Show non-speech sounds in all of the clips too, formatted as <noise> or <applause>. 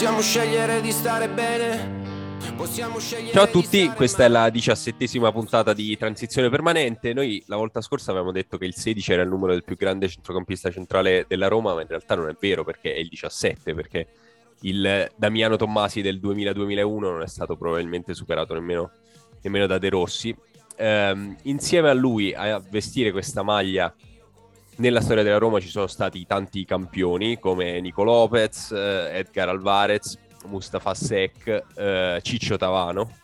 Possiamo scegliere di stare bene. Possiamo scegliere Ciao a tutti, questa è la diciassettesima puntata di Transizione Permanente. Noi la volta scorsa avevamo detto che il 16 era il numero del più grande centrocampista centrale della Roma, ma in realtà non è vero perché è il 17, perché il Damiano Tommasi del 2000-2001 non è stato probabilmente superato nemmeno, nemmeno da De Rossi. Ehm, insieme a lui a vestire questa maglia nella storia della Roma ci sono stati tanti campioni come Nico Lopez, eh, Edgar Alvarez, Mustafa Sek, eh, Ciccio Tavano,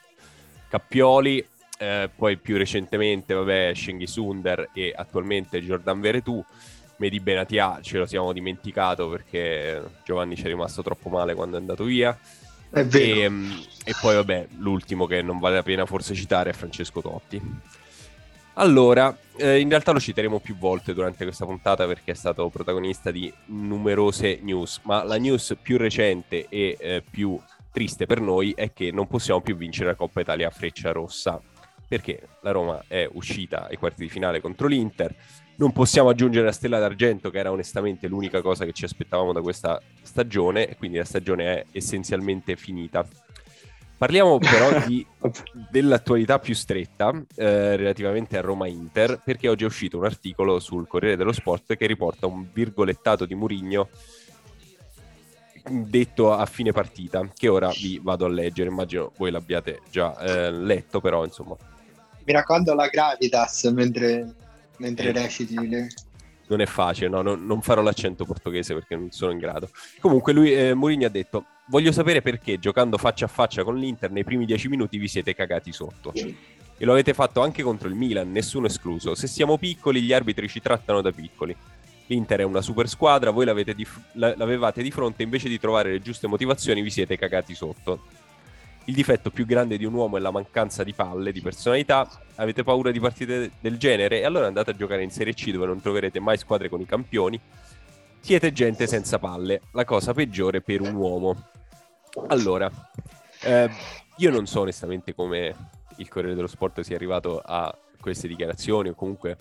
Cappioli, eh, poi più recentemente vabbè Scenghi Sunder e attualmente Jordan Veretù. Medi Benatia ce lo siamo dimenticato perché Giovanni ci è rimasto troppo male quando è andato via. È vero. E, mm, e poi, vabbè, l'ultimo che non vale la pena forse citare è Francesco Totti. Allora, eh, in realtà lo citeremo più volte durante questa puntata perché è stato protagonista di numerose news, ma la news più recente e eh, più triste per noi è che non possiamo più vincere la Coppa Italia a freccia rossa perché la Roma è uscita ai quarti di finale contro l'Inter. Non possiamo aggiungere la stella d'argento, che era onestamente l'unica cosa che ci aspettavamo da questa stagione, quindi la stagione è essenzialmente finita. Parliamo però di, <laughs> dell'attualità più stretta eh, relativamente a Roma-Inter, perché oggi è uscito un articolo sul Corriere dello Sport che riporta un virgolettato di Murigno detto a fine partita, che ora vi vado a leggere. Immagino voi l'abbiate già eh, letto, però insomma Mi raccomando la gravitas mentre, mentre Eh. reciti le... non è facile, no? non, non farò l'accento portoghese perché non sono in grado. Comunque lui, eh, Mourinho ha detto, voglio sapere perché giocando faccia a faccia con l'Inter nei primi dieci minuti vi siete cagati sotto. E lo avete fatto anche contro il Milan, nessuno escluso. Se siamo piccoli, gli arbitri ci trattano da piccoli. L'Inter è una super squadra, voi l'avete di l'avevate di fronte, invece di trovare le giuste motivazioni vi siete cagati sotto. Il difetto più grande di un uomo è la mancanza di palle, di personalità. Avete paura di partite del genere? E allora andate a giocare in Serie C dove non troverete mai squadre con i campioni. Siete gente senza palle, la cosa peggiore per un uomo. Allora, eh, io non so onestamente come il Corriere dello Sport sia arrivato a queste dichiarazioni o comunque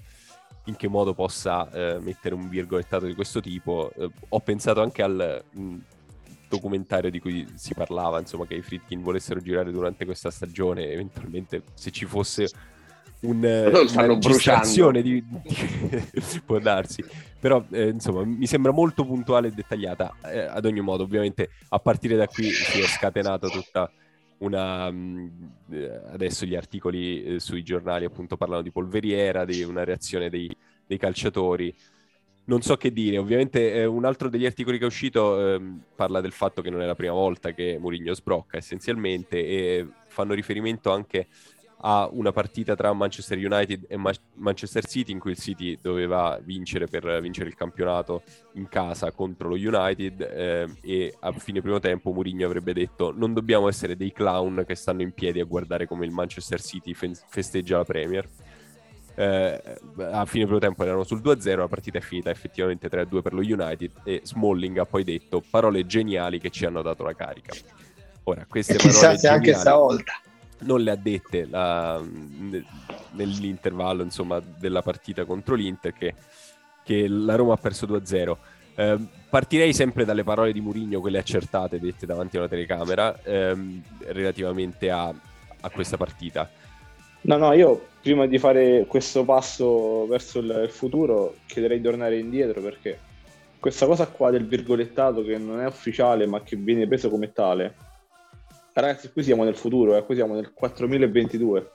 in che modo possa eh, mettere un virgolettato di questo tipo. Eh, ho pensato anche al mh, documentario di cui si parlava, insomma, che i Fritkin volessero girare durante questa stagione, eventualmente se ci fosse un, eh, una registrazione di, di- <laughs> può darsi. Però eh, insomma mi sembra molto puntuale e dettagliata Eh, ad ogni modo ovviamente a partire da qui si è scatenato tutta una mh, eh, adesso gli articoli eh, sui giornali appunto parlano di polveriera di una reazione dei, dei calciatori non so che dire, ovviamente eh, un altro degli articoli che è uscito ehm, parla del fatto che non è la prima volta che Mourinho sbrocca essenzialmente e fanno riferimento anche a una partita tra Manchester United e Ma- Manchester City in cui il City doveva vincere per vincere il campionato in casa contro lo United eh, e a fine primo tempo Mourinho avrebbe detto non dobbiamo essere dei clown che stanno in piedi a guardare come il Manchester City fe- festeggia la Premier eh, a fine primo tempo erano sul 2-0, la partita è finita effettivamente 3-2 per lo United e Smalling ha poi detto parole geniali che ci hanno dato la carica. Ora, queste E chissà parole se anche stavolta. non le ha dette la- ne- nell'intervallo insomma, della partita contro l'Inter che, che la Roma ha perso 2-0. Eh, partirei sempre dalle parole di Mourinho, quelle accertate dette davanti a una telecamera, ehm, relativamente a, a questa partita. No, no, io prima di fare questo passo verso il, futuro chiederei di tornare indietro perché questa cosa qua del virgolettato che non è ufficiale ma che viene preso come tale, ragazzi, qui siamo nel futuro, eh, qui siamo nel 4022. L'ho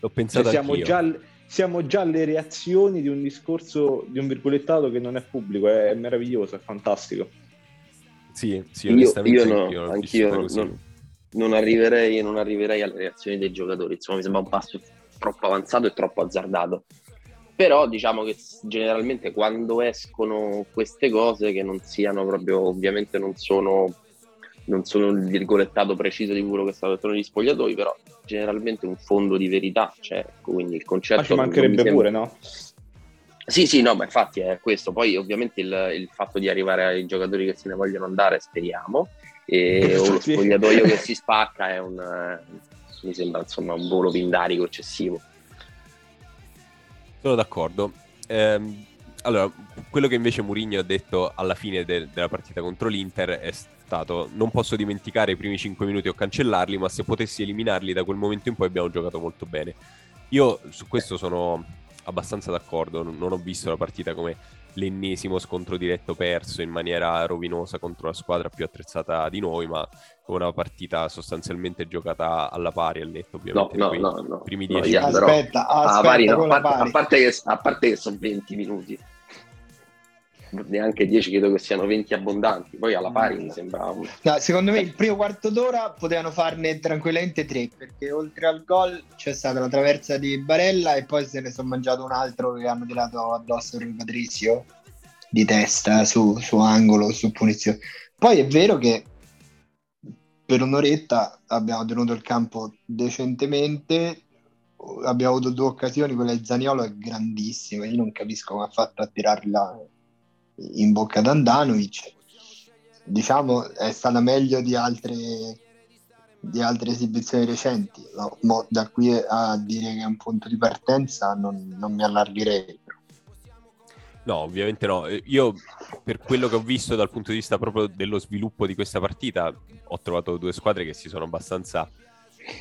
Cioè, pensato siamo, anch'io. già, siamo già alle reazioni di un discorso, di un virgolettato che non è pubblico, è, è meraviglioso, è fantastico. Sì, sì, Io, onestamente io no, anch'io non, così. Non- arriverei, non arriverei alle reazioni dei giocatori. Insomma, mi sembra un passo troppo avanzato e troppo azzardato. Però diciamo che generalmente quando escono queste cose che non siano proprio, ovviamente non sono, non sono il virgolettato preciso di quello che è stato detto negli spogliatoi, però generalmente un fondo di verità c'è. ecco, Quindi il concetto Ma ci mancherebbe sembra- pure, no? Sì, sì, no, ma infatti è questo. Poi ovviamente il, il fatto di arrivare ai giocatori che se ne vogliono andare, speriamo, e <laughs> o lo spogliatoio che si spacca è un... eh, mi sembra insomma un volo pindarico eccessivo. Sono d'accordo. Ehm, allora, quello che invece Mourinho ha detto alla fine de- della partita contro l'Inter è portato. Non posso dimenticare i primi 5 minuti o cancellarli, ma se potessi eliminarli da quel momento in poi abbiamo giocato molto bene. Io su questo sono abbastanza d'accordo, non ho visto la partita come l'ennesimo scontro diretto perso in maniera rovinosa contro una squadra più attrezzata di noi, ma come una partita sostanzialmente giocata alla pari al netto, ovviamente. No, no, no, no. Primi no, dieci yeah. Aspetta, aspetta, pari, no, con a, la parte, pari. a parte che, a parte che sono 20 minuti, neanche 10 credo che siano 20 abbondanti, poi alla pari mi sembrava. No, secondo me il primo quarto d'ora potevano farne tranquillamente tre perché oltre al gol c'è stata la traversa di Barella e poi se ne sono mangiato un altro che hanno tirato addosso Rui Patrizio di testa su, su angolo, su punizione. Poi è vero che per un'oretta abbiamo tenuto il campo decentemente, abbiamo avuto due occasioni, quella di Zaniolo è grandissima, io non capisco come ha fatto a tirarla in bocca ad Andanovic diciamo è stata meglio di altre di altre esibizioni recenti No, mo da qui a dire che è un punto di partenza non, non mi allargherei No, ovviamente no. Eh, Io, per quello che ho visto dal punto di vista proprio dello sviluppo di questa partita, ho trovato due squadre che si sono abbastanza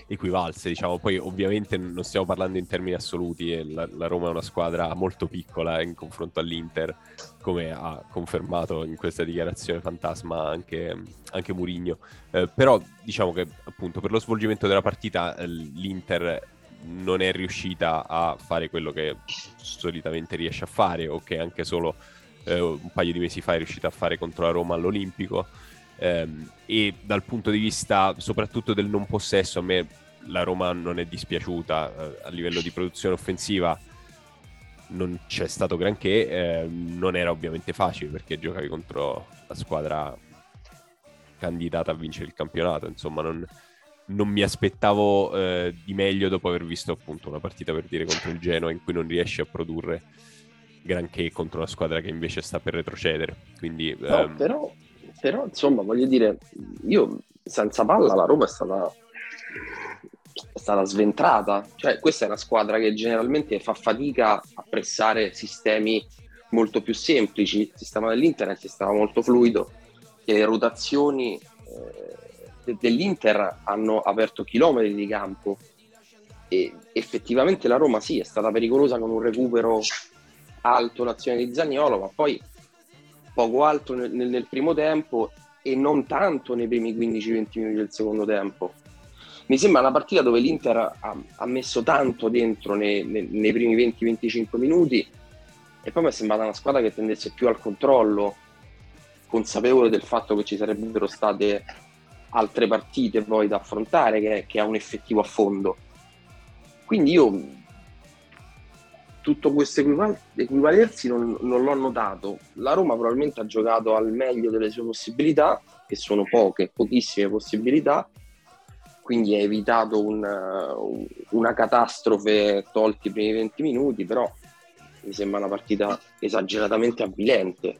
equivalse, diciamo. Poi, ovviamente, non stiamo parlando in termini assoluti. E la, la Roma è una squadra molto piccola in confronto all'Inter, come ha confermato in questa dichiarazione fantasma anche, anche Murigno. Eh, però, diciamo che appunto per lo svolgimento della partita, eh, l'Inter non è riuscita a fare quello che solitamente riesce a fare o che anche solo eh, un paio di mesi fa è riuscita a fare contro la Roma all'Olimpico Ehm, e dal punto di vista soprattutto del non possesso a me la Roma non è dispiaciuta eh, a livello di produzione offensiva non c'è stato granché eh, non era ovviamente facile perché giocavi contro la squadra candidata a vincere il campionato insomma non, non mi aspettavo eh, di meglio dopo aver visto appunto una partita per dire contro il Genoa in cui non riesce a produrre granché contro una squadra che invece sta per retrocedere. Quindi, No, ehm, però, però, insomma, voglio dire, io senza palla la Roma è stata, è stata sventrata. Cioè, questa è una squadra che generalmente fa fatica a pressare sistemi molto più semplici. Il sistema dell'Inter è un sistema molto fluido e le rotazioni eh, de- dell'Inter hanno aperto chilometri di campo e effettivamente la Roma sì è stata pericolosa con un recupero alto l'azione di Zaniolo ma poi poco alto nel- nel primo tempo e non tanto nei primi 15-20 minuti del secondo tempo mi sembra una partita dove l'Inter ha, ha messo tanto dentro nei, nei- nei primi 20-25 minuti e poi mi è sembrata una squadra che tendesse più al controllo consapevole del fatto che ci sarebbero state altre partite poi da affrontare che, che ha un effettivo affondo. Quindi io tutto questo equival- equivalersi non, non l'ho notato. La Roma probabilmente ha giocato al meglio delle sue possibilità, che sono poche, pochissime possibilità, quindi ha evitato un- una catastrofe tolti i primi 20 minuti, però mi sembra una partita esageratamente avvilente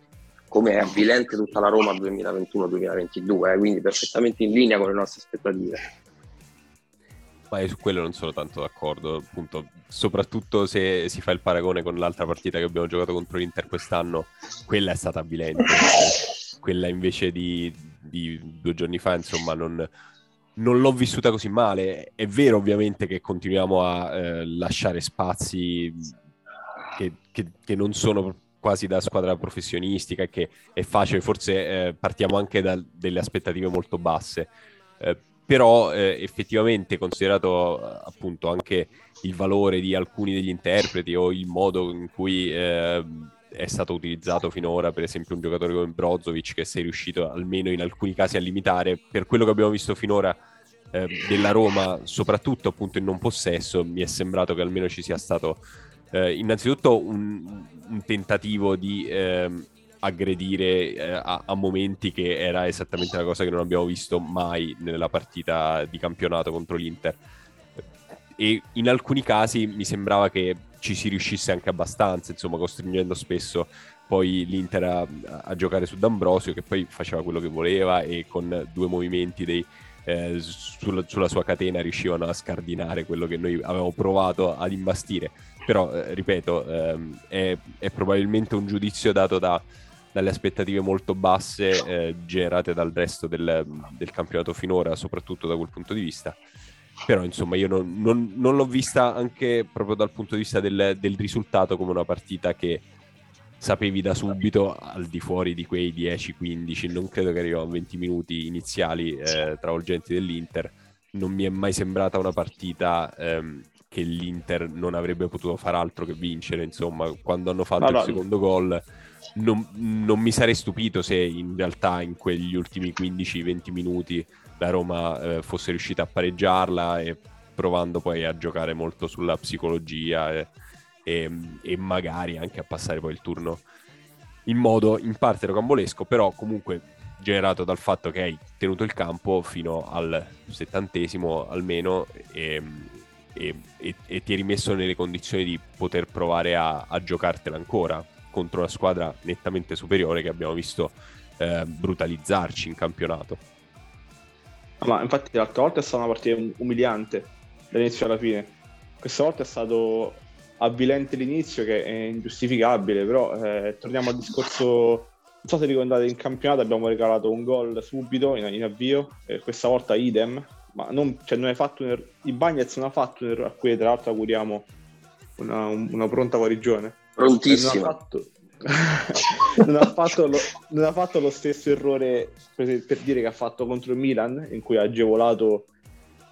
come è avvilente tutta la Roma 2021-2022, eh, quindi perfettamente in linea con le nostre aspettative. ma io su quello non sono tanto d'accordo, appunto, soprattutto se si fa il paragone con l'altra partita che abbiamo giocato contro l'Inter quest'anno, quella è stata avvilente, <laughs> quella invece di, di due giorni fa, insomma, non, non l'ho vissuta così male. È vero ovviamente che continuiamo a eh, lasciare spazi che, che- che non sono quasi da squadra professionistica e che è facile, forse eh, partiamo anche da delle aspettative molto basse. Eh, però eh, effettivamente considerato appunto anche il valore di alcuni degli interpreti o il modo in cui eh, è stato utilizzato finora, per esempio un giocatore come Brozovic che sei riuscito almeno in alcuni casi a limitare, per quello che abbiamo visto finora eh, della Roma, soprattutto appunto in non possesso, mi è sembrato che almeno ci sia stato eh, innanzitutto un, un tentativo di ehm, aggredire eh, a, a momenti che era esattamente la cosa che non abbiamo visto mai nella partita di campionato contro l'Inter. E in alcuni casi mi sembrava che ci si riuscisse anche abbastanza, insomma, costringendo spesso poi l'Inter a, a giocare su D'Ambrosio che poi faceva quello che voleva e con due movimenti dei, eh, sulla, sulla sua catena riuscivano a scardinare quello che noi avevamo provato ad imbastire. Però, eh, ripeto, ehm, è, è probabilmente un giudizio dato da dalle aspettative molto basse eh, generate dal resto del, del, campionato finora, soprattutto da quel punto di vista. Però insomma io non, non, non l'ho vista anche proprio dal punto di vista del, del, risultato come una partita che sapevi da subito al di fuori di quei 10-15, non credo che arrivano a 20 minuti iniziali eh, travolgenti dell'Inter, non mi è mai sembrata una partita ehm, che l'Inter non avrebbe potuto fare altro che vincere, insomma, quando hanno fatto no, il secondo gol non, non, mi sarei stupito se in realtà in quegli ultimi 15-20 minuti la Roma eh, fosse riuscita a pareggiarla e provando poi a giocare molto sulla psicologia e, e, e magari anche a passare poi il turno in modo in parte rocambolesco, però comunque generato dal fatto che hai tenuto il campo fino al settantesimo almeno e, e, e, e, ti eri messo nelle condizioni di poter provare a, a giocartela ancora contro una squadra nettamente superiore che abbiamo visto eh, brutalizzarci in campionato. Ma infatti l'altra volta è stata una partita umiliante dall'inizio alla fine. Questa volta è stato avvilente l'inizio che è ingiustificabile, però eh, torniamo al discorso non so se ricordate in campionato abbiamo regalato un gol subito in, in avvio, eh, questa volta idem, ma non, cioè, non hai fatto un errore. Il Bagnets non ha fatto un errore, a cui tra l'altro auguriamo una, una pronta guarigione. Prontissimo. Non ha fatto, <laughs> non, ha fatto lo, non ha fatto lo stesso errore per, per, dire che ha fatto contro il Milan, in cui ha agevolato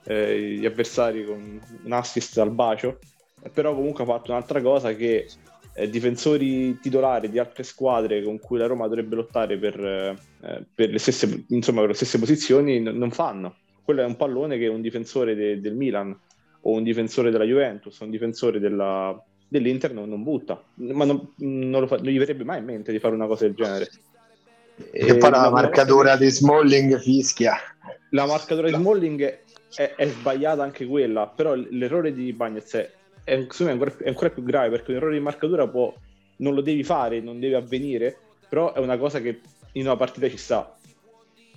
eh, gli avversari con un assist al bacio, però comunque ha fatto un'altra cosa che eh, difensori titolari di altre squadre con cui la Roma dovrebbe lottare per, eh, per, le, stesse, insomma, per le stesse posizioni n- non fanno. Quello è un pallone che un difensore de- del Milan o un difensore della Juventus o un difensore della, dell'Inter non, non butta, ma non, non, fa, non, gli verrebbe mai in mente di fare una cosa del genere. E, e poi la, la marcatura di Smalling fischia. La marcatura di Smalling è, è, sbagliata anche quella, però l'errore di Bagnez è, è, è, ancora, è, ancora, più grave perché un errore di marcatura può, non lo devi fare, non deve avvenire, però è una cosa che in una partita ci sta.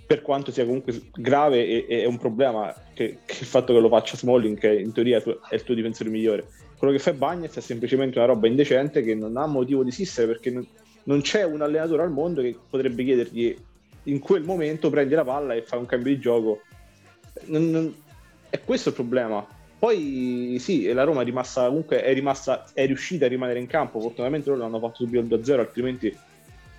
Per quanto sia comunque grave e, è un problema che, che, il fatto che lo faccia Smalling, che in teoria è il tuo difensore migliore quello che fa Bagnez è semplicemente una roba indecente che non ha motivo di esistere perché non, non c'è un allenatore al mondo che potrebbe chiedergli in quel momento prendi la palla e fai un cambio di gioco. Non, non, è questo il problema. Poi sì, la Roma è rimasta comunque è, rimasta, è riuscita a rimanere in campo. Fortunatamente loro l'hanno fatto subito 2-0, altrimenti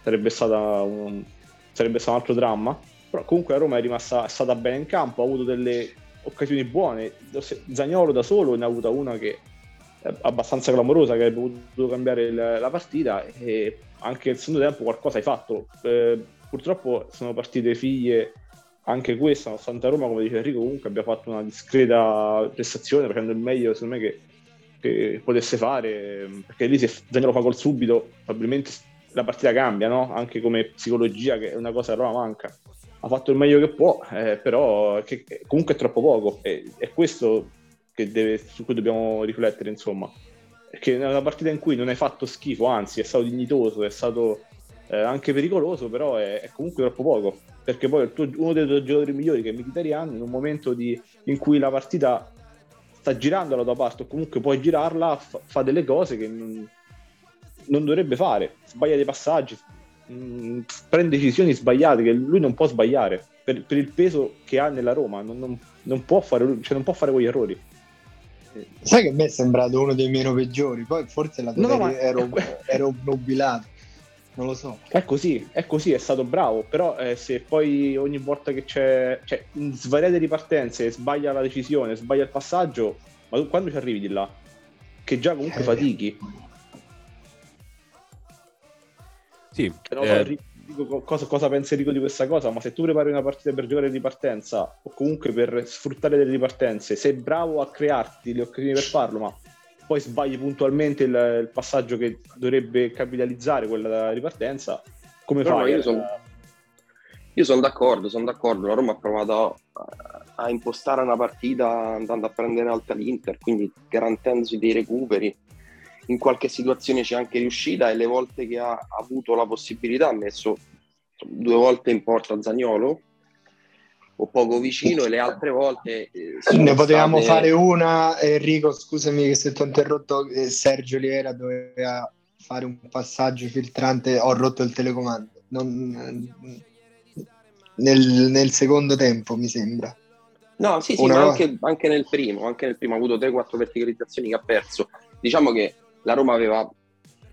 sarebbe, un, sarebbe stato un altro dramma. Però comunque la Roma è rimasta è stata bene in campo, ha avuto delle occasioni buone. Zagnolo da solo ne ha avuta una che abbastanza clamorosa che avrebbe potuto cambiare il, la partita e anche nel secondo tempo qualcosa hai fatto. Eh, purtroppo sono partite figlie anche questa, Santa Roma come dice Enrico comunque abbia fatto una discreta prestazione facendo il meglio secondo me che, che potesse fare perché lì se Zagnolo fa col subito probabilmente la partita cambia no? anche come psicologia che è una cosa che Roma manca ha fatto il meglio che può eh, però che, comunque è troppo poco e, e questo deve, su cui dobbiamo riflettere, insomma. Perché è una partita in cui non hai fatto schifo, anzi è stato dignitoso, è stato eh, anche pericoloso, però è, è, comunque troppo poco. Perché poi tuo, uno dei tuoi giocatori migliori che è Mkhitaryan, in un momento di, in cui la partita sta girando alla tua parte o comunque puoi girarla, fa, fa delle cose che non, non, dovrebbe fare, sbaglia dei passaggi, mh, mm, prende decisioni sbagliate che lui non può sbagliare per, per il peso che ha nella Roma, non, non, non può fare, cioè non può fare quegli errori. Sai che a me è sembrato uno dei meno peggiori, poi forse la no, ma... ero, ero obnubilato. Non lo so. È così, è così, è stato bravo, però eh, se poi ogni volta che c'è, cioè, in svariate ripartenze sbaglia la decisione, sbaglia il passaggio, ma tu quando ci arrivi di là? Che già comunque eh. fatichi. Sì. Cioè, non eh... cosa, cosa pensa Enrico di questa cosa, ma se tu prepari una partita per giocare di ripartenza o comunque per sfruttare delle ripartenze, sei bravo a crearti le occasioni per farlo, ma poi sbagli puntualmente il, il passaggio che dovrebbe capitalizzare quella ripartenza, come Però fai? Io sono son d'accordo, sono d'accordo. La Roma ha provato a, a impostare una partita andando a prendere alta l'Inter, quindi garantendosi dei recuperi in qualche situazione ci è anche riuscita e le volte che ha avuto la possibilità ha messo due volte in porta Zagnolo o poco vicino e le altre volte eh, ne potevamo state... fare una Enrico scusami che se ti ho interrotto eh, Sergio Liera doveva fare un passaggio filtrante ho rotto il telecomando non, nel, nel, secondo tempo, mi sembra. No, sì, sì, ma anche, anche, nel primo, anche nel primo ha avuto 3-4 verticalizzazioni che ha perso. Diciamo che la Roma aveva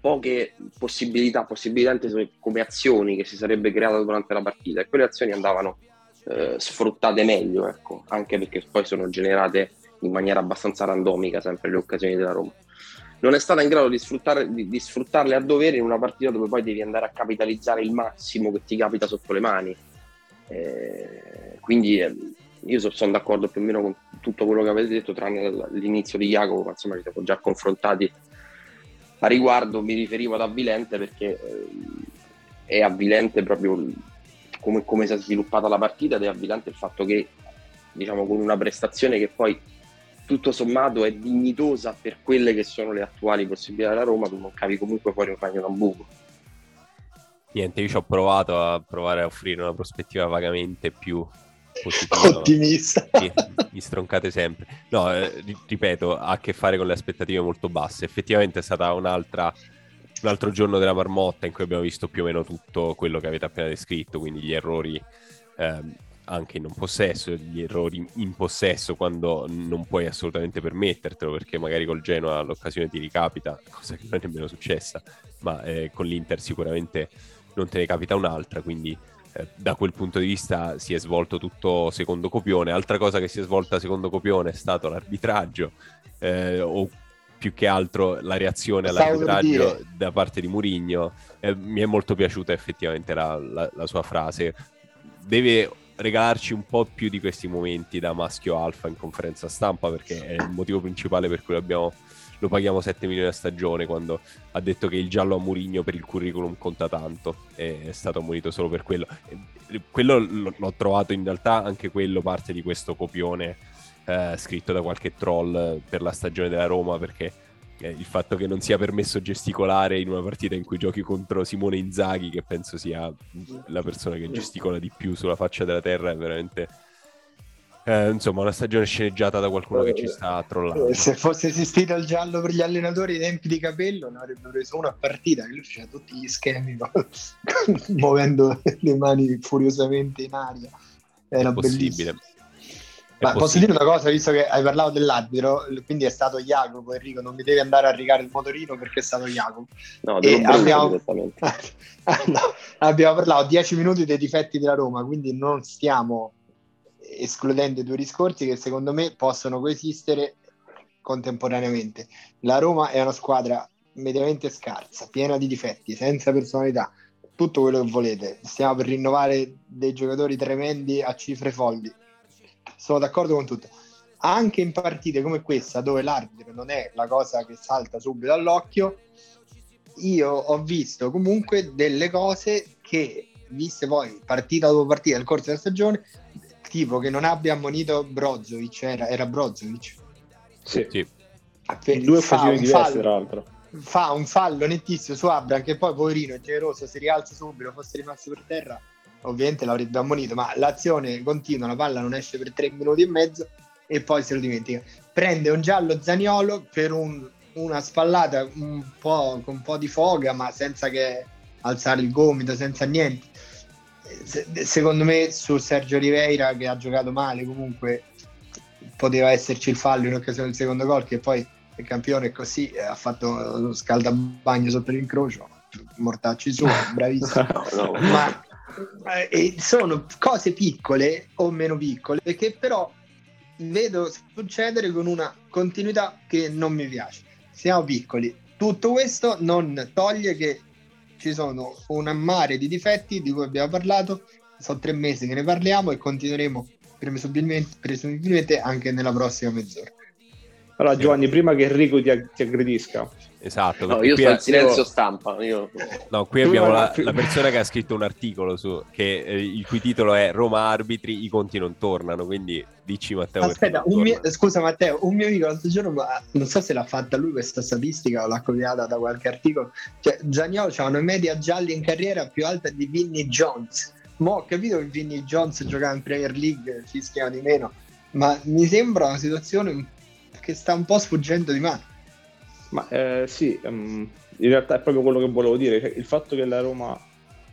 poche possibilità, possibilità come azioni che si sarebbe creata durante la partita e quelle azioni andavano eh, sfruttate meglio, ecco, anche perché poi sono generate in maniera abbastanza randomica sempre le occasioni della Roma. Non è stata in grado di, di, di, sfruttarle a dovere in una partita dove poi devi andare a capitalizzare il massimo che ti capita sotto le mani. Eh, quindi eh, io so, sono d'accordo più o meno con tutto quello che avete detto, tranne l'inizio di Jacopo, ma insomma ci siamo già confrontati a riguardo. Mi riferivo ad Avvilente perché eh, è avvilente proprio come, come si è sviluppata la partita ed è avvilente il fatto che diciamo con una prestazione che poi tutto sommato è dignitosa per quelle che sono le attuali possibilità della Roma, tu non cavi comunque fuori un ragno da un buco. Niente, io ci ho provato a provare a offrire una prospettiva vagamente più Ottimista. Sì, mi stroncate sempre. No, eh, ripeto, ha a che fare con le aspettative molto basse. Effettivamente è stata un'altra un altro giorno della marmotta in cui abbiamo visto più o meno tutto quello che avete appena descritto, quindi gli errori ehm, anche in non possesso, gli errori in possesso quando non puoi assolutamente permettertelo perché magari col Genoa l'occasione ti ricapita, cosa che non è nemmeno successa, ma eh, con l'Inter sicuramente non te ne capita un'altra, quindi eh, da quel punto di vista si è svolto tutto secondo copione. Altra cosa che si è svolta secondo copione è stato l'arbitraggio, eh, o più che altro la reazione all'arbitraggio da parte di Murigno. Eh, mi è molto piaciuta effettivamente la, la, la sua frase. Deve regalarci un po' più di questi momenti da maschio alfa in conferenza stampa perché è il motivo principale per cui abbiamo, lo paghiamo 7 milioni a stagione quando ha detto che il giallo a Murigno per il curriculum conta tanto e è stato ammonito solo per quello. Quello l'ho trovato in realtà anche quello parte di questo copione eh, scritto da qualche troll per la stagione della Roma perché eh, il fatto che non sia permesso gesticolare in una partita in cui giochi contro Simone Inzaghi, che penso sia la persona che gesticola di più sulla faccia della terra, è veramente... Eh, insomma, una stagione sceneggiata da qualcuno che ci sta trollando. Eh, se fosse esistito il giallo per gli allenatori ai tempi di capello, ne avrebbero preso una partita che lui faceva tutti gli schemi <laughs> muovendo le mani furiosamente in aria. Era bellissimo. Ma posso dire una cosa, visto che hai parlato dell'arbitro, quindi è stato Jacopo, Enrico, non mi devi andare a rigare il motorino perché è stato Jacopo. No, abbiamo... <laughs> no, abbiamo parlato 10 minuti dei difetti della Roma, quindi non stiamo escludendo i due discorsi che secondo me possono coesistere contemporaneamente. La Roma è una squadra mediamente scarsa, piena di difetti, senza personalità, tutto quello che volete. Stiamo per rinnovare dei giocatori tremendi a cifre folli sono d'accordo con tutto. Anche in partite come questa, dove l'arbitro non è la cosa che salta subito all'occhio, io ho visto comunque delle cose che, viste poi partita dopo partita nel corso della stagione, tipo che non abbia ammonito Brozovic, era, era Brozovic. Sì, sì. Per, due occasioni diverse, tra l'altro. Fa un fallo nettissimo su Abram che poi poverino è generoso, si rialza subito, fosse rimasto per terra ovviamente l'avrebbe ammonito, ma l'azione continua, la palla non esce per tre minuti e mezzo e poi se lo dimentica. Prende un giallo Zaniolo per un, una spallata un po', con un po' di foga, ma senza che alzare il gomito, senza niente. Se, secondo me su Sergio Oliveira che ha giocato male comunque poteva esserci il fallo in occasione del secondo gol che poi il campione è così ha fatto lo scaldabagno sotto l'incrocio mortacci su <laughs> bravissimo no, no. ma eh, sono cose piccole o meno piccole che però vedo succedere con una continuità che non mi piace. Siamo piccoli. Tutto questo non toglie che ci sono un mare di difetti di cui abbiamo parlato, sono tre mesi che ne parliamo e continueremo presumibilmente, presumibilmente anche nella prossima mezz'ora. Allora Giovanni, prima che Enrico ti, ti aggredisca, Esatto. No, io sto in silenzio stampa. Io... No, qui abbiamo la, la, persona che ha scritto un articolo su, che, eh, il cui titolo è Roma arbitri, i conti non tornano. Quindi dici Matteo. Aspetta, mio, scusa Matteo, un mio amico l'altro giorno, ma non so se l'ha fatta lui questa statistica o l'ha copiata da qualche articolo. Cioè, Zagnolo ha una media gialli in carriera più alta di Vinnie Jones. Mo' ho capito che Vinnie Jones giocava in Premier League, fischiava di meno, ma mi sembra una situazione che sta un po' sfuggendo di mano. Ma eh, sì, um, in realtà è proprio quello che volevo dire, cioè, il fatto che la Roma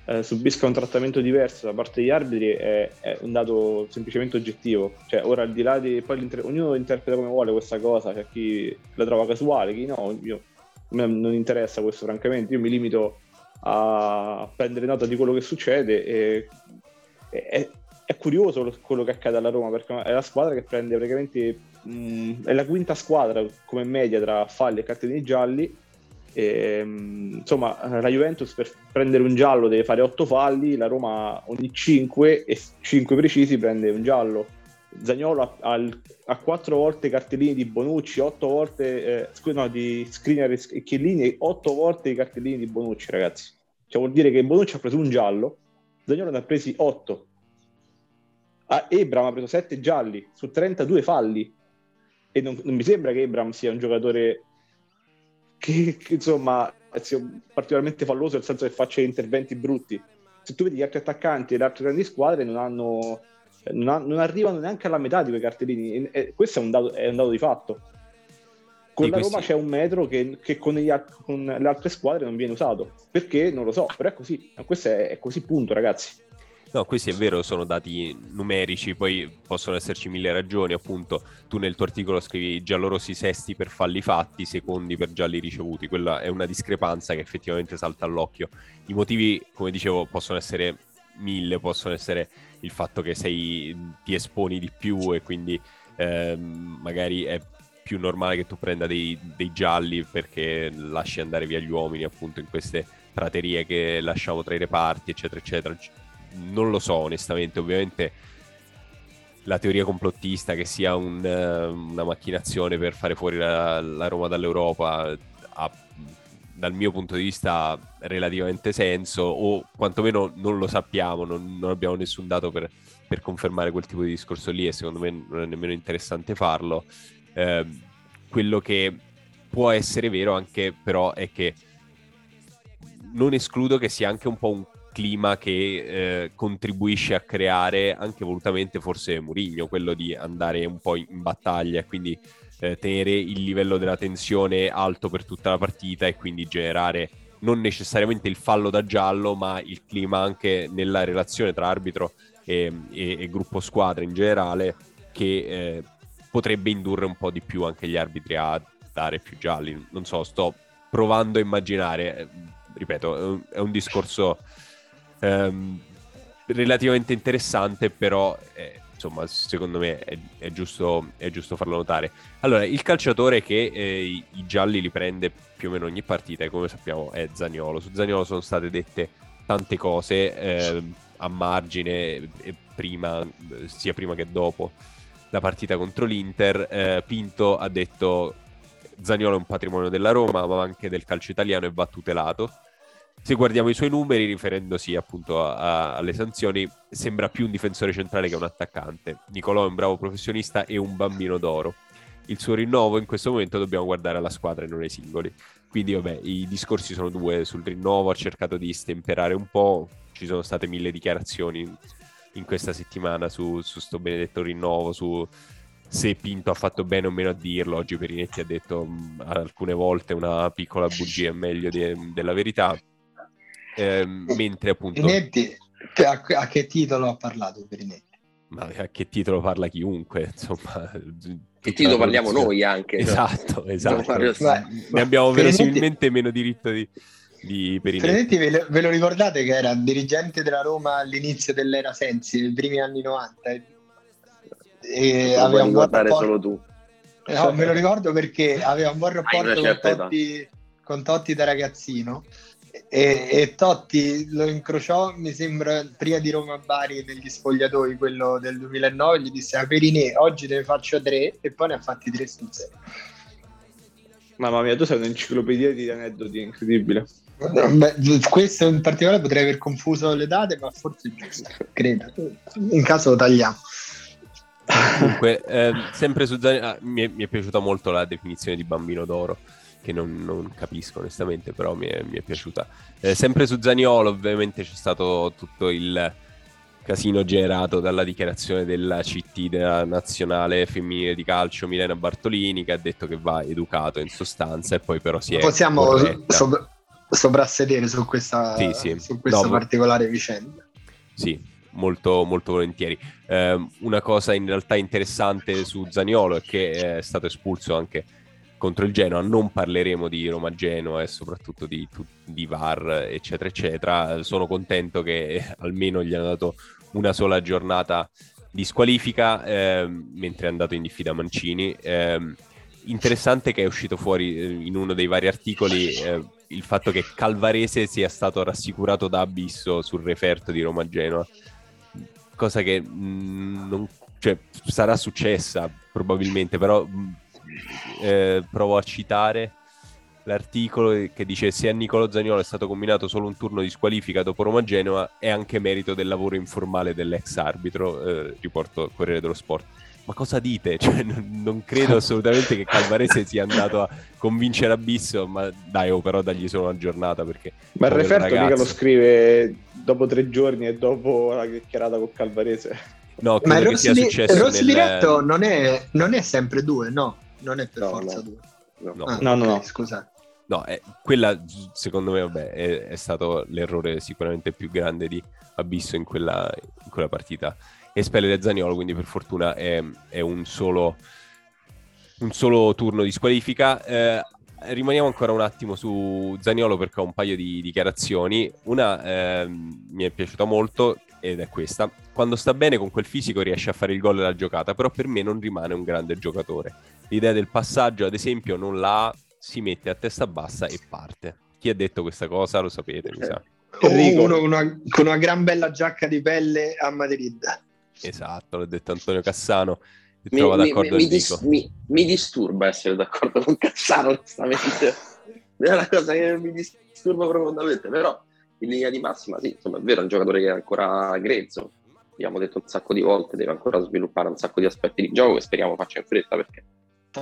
eh, subisca un trattamento diverso da parte degli arbitri è, è, un dato semplicemente oggettivo. Cioè, ora al di là di poi ognuno interpreta come vuole questa cosa, c'è chi la trova casuale, chi no, io, non interessa questo francamente, io mi limito a prendere nota di quello che succede e, e è, curioso quello che accade alla Roma perché è la squadra che prende praticamente mh, è la quinta squadra come media tra falli e cartellini gialli e, insomma, la Juventus per prendere un giallo deve fare 8 falli, la Roma ogni 5 e 5 precisi prende un giallo. Zagnolo ha, 4 volte cartellini di Bonucci, 8 volte eh, no, di Skriniar e Chiellini 8 volte i cartellini di Bonucci, ragazzi. Cioè vuol dire che Bonucci ha preso un giallo, Zagnolo ne ha presi 8. Ah, Ebram ha preso 7 gialli su 32 falli e non, non mi sembra che Ebram sia un giocatore che, che insomma sia particolarmente falloso nel senso che faccia interventi brutti. Se tu vedi gli altri attaccanti e le altre grandi squadre non hanno non, ha, non, arrivano neanche alla metà di quei cartellini. E, e questo è un, dato, è un, dato, di fatto. Con la Roma c'è un metro che, che con, gli, con, le altre squadre non viene usato. Perché? Non lo so, però è così. Questo è, è così, punto, ragazzi. No, questi è vero, sono dati numerici, poi possono esserci mille ragioni, appunto tu nel tuo articolo scrivi giallorossi sesti per falli fatti, secondi per gialli ricevuti, quella è una discrepanza che effettivamente salta all'occhio. I motivi, come dicevo, possono essere mille, possono essere il fatto che sei, ti esponi di più e quindi ehm, magari è più normale che tu prenda dei, dei gialli perché lasci andare via gli uomini appunto in queste praterie che lasciamo tra i reparti, eccetera, eccetera non lo so onestamente, ovviamente la teoria complottista che sia un, una macchinazione per fare fuori la, la Roma dall'Europa ha dal mio punto di vista relativamente senso o quantomeno non lo sappiamo, non, non abbiamo nessun dato per, per, confermare quel tipo di discorso lì e secondo me non è nemmeno interessante farlo. Eh, quello che può essere vero anche però è che non escludo che sia anche un po' un clima che eh, contribuisce a creare anche volutamente forse Murigno, quello di andare un po' in battaglia e quindi eh, tenere il livello della tensione alto per tutta la partita e quindi generare non necessariamente il fallo da giallo, ma il clima anche nella relazione tra arbitro e, e, e gruppo squadra in generale che eh, potrebbe indurre un po' di più anche gli arbitri a dare più gialli. Non so, sto provando a immaginare, eh, ripeto, è un, è un discorso ehm, relativamente interessante, però eh, insomma secondo me è, è, giusto, è, giusto, farlo notare. Allora, il calciatore che eh, i, i, gialli li prende più o meno ogni partita, e come sappiamo è Zagnolo. Su Zagnolo sono state dette tante cose eh, a margine, prima, sia prima che dopo la partita contro l'Inter. Eh, Pinto ha detto Zagnolo è un patrimonio della Roma, ma anche del calcio italiano e va tutelato se guardiamo i suoi numeri, riferendosi appunto a, a, alle sanzioni, sembra più un difensore centrale che un attaccante. Nicolò è un bravo professionista e un bambino d'oro. Il suo rinnovo in questo momento dobbiamo guardare alla squadra e non ai singoli. Quindi, vabbè, i discorsi sono due sul rinnovo. Ha cercato di stemperare un po'. Ci sono state mille dichiarazioni in questa settimana su, su sto benedetto rinnovo, su se Pinto ha fatto bene o meno a dirlo. Oggi Perinetti ha detto mh, alcune volte una piccola bugia è meglio di, della verità eh, mentre appunto... Perinetti, a, a, che titolo ha parlato Perinetti? Ma a che titolo parla chiunque, insomma... Che titolo parliamo noi anche. Esatto, esatto. ne abbiamo verosimilmente meno diritto di, di Perinetti. Ve lo, ve lo, ricordate che era dirigente della Roma all'inizio dell'era Sensi, nei primi anni 90? E lo aveva un buon rapporto... solo tu. No, me lo ricordo perché aveva un buon rapporto con Totti, con Totti da ragazzino e, e, Totti lo incrociò, mi sembra, prima di Roma-Bari negli spogliatoi, quello del 2009, gli disse a Perinè, oggi te ne faccio tre e poi ne ha fatti tre sul serio. Mamma mia, tu sei un'enciclopedia di aneddoti, incredibile. Beh, questo in particolare potrei aver confuso le date, ma forse è giusto, credo. In caso lo tagliamo. Comunque, eh, sempre su Zani, ah, mi, mi, è piaciuta molto la definizione di bambino d'oro che non, non capisco onestamente, però mi è, mi è piaciuta. Eh, sempre su Zaniolo ovviamente c'è stato tutto il casino generato dalla dichiarazione della CT della nazionale femminile di calcio Milena Bartolini che ha detto che va educato in sostanza e poi però si è possiamo, so, soprassedere su questa, Sì, sì. su questa No, ma- particolare vicenda. Sì, molto, molto volentieri. Eh, una cosa in realtà interessante su Zaniolo è che è stato espulso anche contro il Genoa. Non parleremo di Roma-Genoa e soprattutto di, di VAR, eccetera, eccetera. Sono contento che <laughs> almeno gli hanno dato una sola giornata di squalifica ehm, mentre è andato in diffida Mancini. Ehm, interessante che è uscito fuori eh, in uno dei vari articoli eh, il fatto che Calvarese sia stato rassicurato da Abisso sul referto di Roma-Genoa cosa che mh, non, cioè, sarà successa probabilmente, però mh, eh, provo a citare l'articolo che dice se a Nicolo Zaniolo è stato combinato solo un turno di squalifica dopo Roma-Genoa è anche merito del lavoro informale dell'ex arbitro, eh, riporto Corriere dello Sport. Ma cosa dite? <laughs> Cioè, non, non credo <laughs> assolutamente che Calvarese sia andato a convincere Abisso, ma dai, oh, però dagli solo una giornata perché... Ma il povero referto mica lo scrive dopo tre giorni e dopo la chiacchierata con Calvarese. No, Ma credo il che sia rosso, di- successo il rosso nel- diretto non è, non è sempre due, no, non è per No, forza no. due. No. No. Ah, No, no, ok, no. Scusa. No, eh, quella secondo me vabbè, è, è stato l'errore sicuramente più grande di Abisso in quella, in quella partita. Espellere Zaniolo, quindi per fortuna è, è un, solo, un solo turno di squalifica. Eh, rimaniamo ancora un attimo su Zaniolo perché ho un paio di dichiarazioni. Una ehm, mi è piaciuta molto ed è questa. Quando sta bene con quel fisico riesce a fare il gol della giocata, però per me non rimane un grande giocatore. L'idea del passaggio, ad esempio, non la ha, si mette a testa bassa e parte. Chi ha detto questa cosa lo sapete, mi sa. Enrico. Uno con una, con una gran bella giacca di pelle a Madrid. Esatto, l'ha detto Antonio Cassano. Mi, mi- d'accordo mi- dis- mi- mi disturba essere d'accordo con Cassano, onestamente. <laughs> è una cosa che mi disturba profondamente, però in linea di massima, sì, insomma, è vero, è un giocatore che è ancora grezzo. Abbiamo detto un sacco di volte, deve ancora sviluppare un sacco di aspetti di gioco che speriamo faccia in fretta perché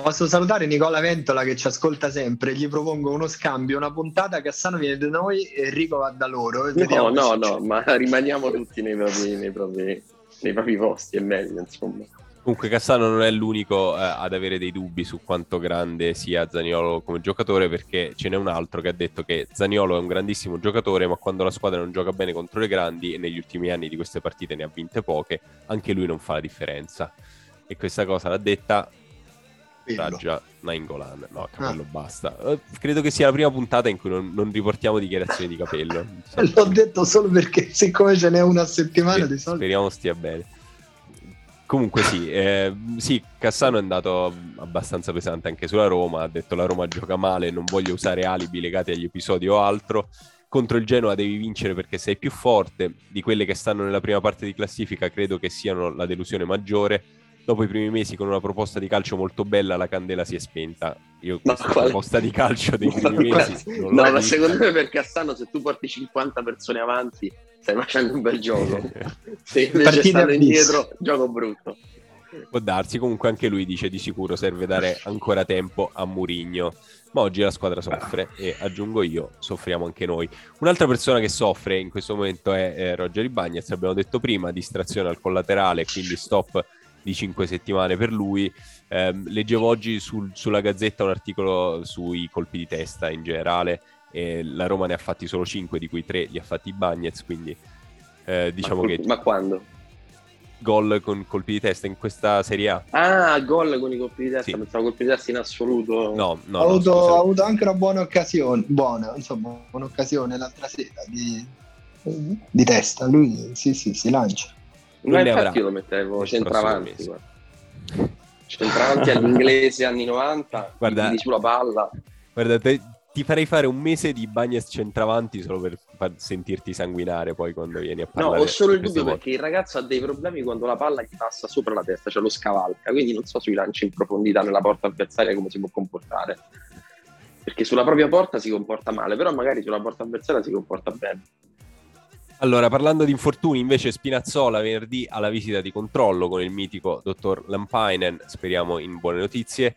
Posso salutare Nicola Ventola che ci ascolta sempre. Gli propongo uno scambio, una puntata. Cassano viene da noi e Enrico va da loro. No, no, no, ma rimaniamo tutti nei propri, nei propri, nei propri posti, è meglio, insomma. Comunque Cassano non è l'unico eh, ad avere dei dubbi su quanto grande sia Zaniolo come giocatore perché ce n'è un altro che ha detto che Zaniolo è un grandissimo giocatore ma quando la squadra non gioca bene contro le grandi e negli ultimi anni di queste partite ne ha vinte poche, anche lui non fa la differenza. E questa cosa l'ha detta Raja Nainggolan. No, capello Ah. basta. Eh, credo che sia la prima puntata in cui non, non riportiamo dichiarazioni di capello. L'ho detto solo perché, siccome ce n'è una settimana Sì, di solito. Speriamo stia bene. Comunque sì, eh, sì, Cassano è andato abbastanza pesante anche sulla Roma, ha detto la Roma gioca male, non voglio usare alibi legati agli episodi o altro. Contro il Genoa devi vincere perché sei più forte. Di quelle che stanno nella prima parte di classifica credo che siano la delusione maggiore. Dopo i primi mesi con una proposta di calcio molto bella la candela si è spenta. Io Ma questa quale- proposta di calcio dei primi Ma- mesi No, ma vista. secondo me per Cassano se tu porti 50 persone avanti stai facendo un bel gioco. <laughs> Se invece stanno indietro, gioco brutto. Può darsi, comunque anche lui dice di sicuro serve dare ancora tempo a Murigno. Ma oggi la squadra soffre e aggiungo io, soffriamo anche noi. Un'altra persona che soffre in questo momento è eh, Roger Ibagnez, abbiamo detto prima, distrazione al collaterale, quindi stop di 5 settimane per lui. Ehm, leggevo oggi sul- sulla Gazzetta un articolo sui colpi di testa in generale e la Roma ne ha fatti solo 5, di cui 3 li ha fatti Ibagnez, quindi eh, diciamo ma, che ma quando? gol con colpi di testa in questa Serie A. Ah, gol con i colpi di testa, Sì. pensavo colpi di testa in assoluto. No, no, ha, no, avuto, ha avuto anche una buona occasione, buona, insomma, un'occasione l'altra sera di, di testa. Lui sì, sì, si lancia. Ma infatti avrà io lo mettevo centravanti. Centravanti all'inglese <laughs> anni 90, Guarda- sulla palla. Guarda, te- ti farei fare un mese di Bagnes centravanti solo per far sentirti sanguinare poi quando vieni a No, parlare. ho solo il dubbio perché il ragazzo ha dei problemi quando la palla gli passa sopra la testa, cioè lo scavalca, quindi non so sui lanci in profondità nella porta avversaria come si può comportare. Perché sulla propria porta si comporta male, però magari sulla porta avversaria si comporta bene. Allora, parlando di infortuni, invece Spinazzola venerdì alla visita di controllo con il mitico dottor Lampainen, speriamo in buone notizie.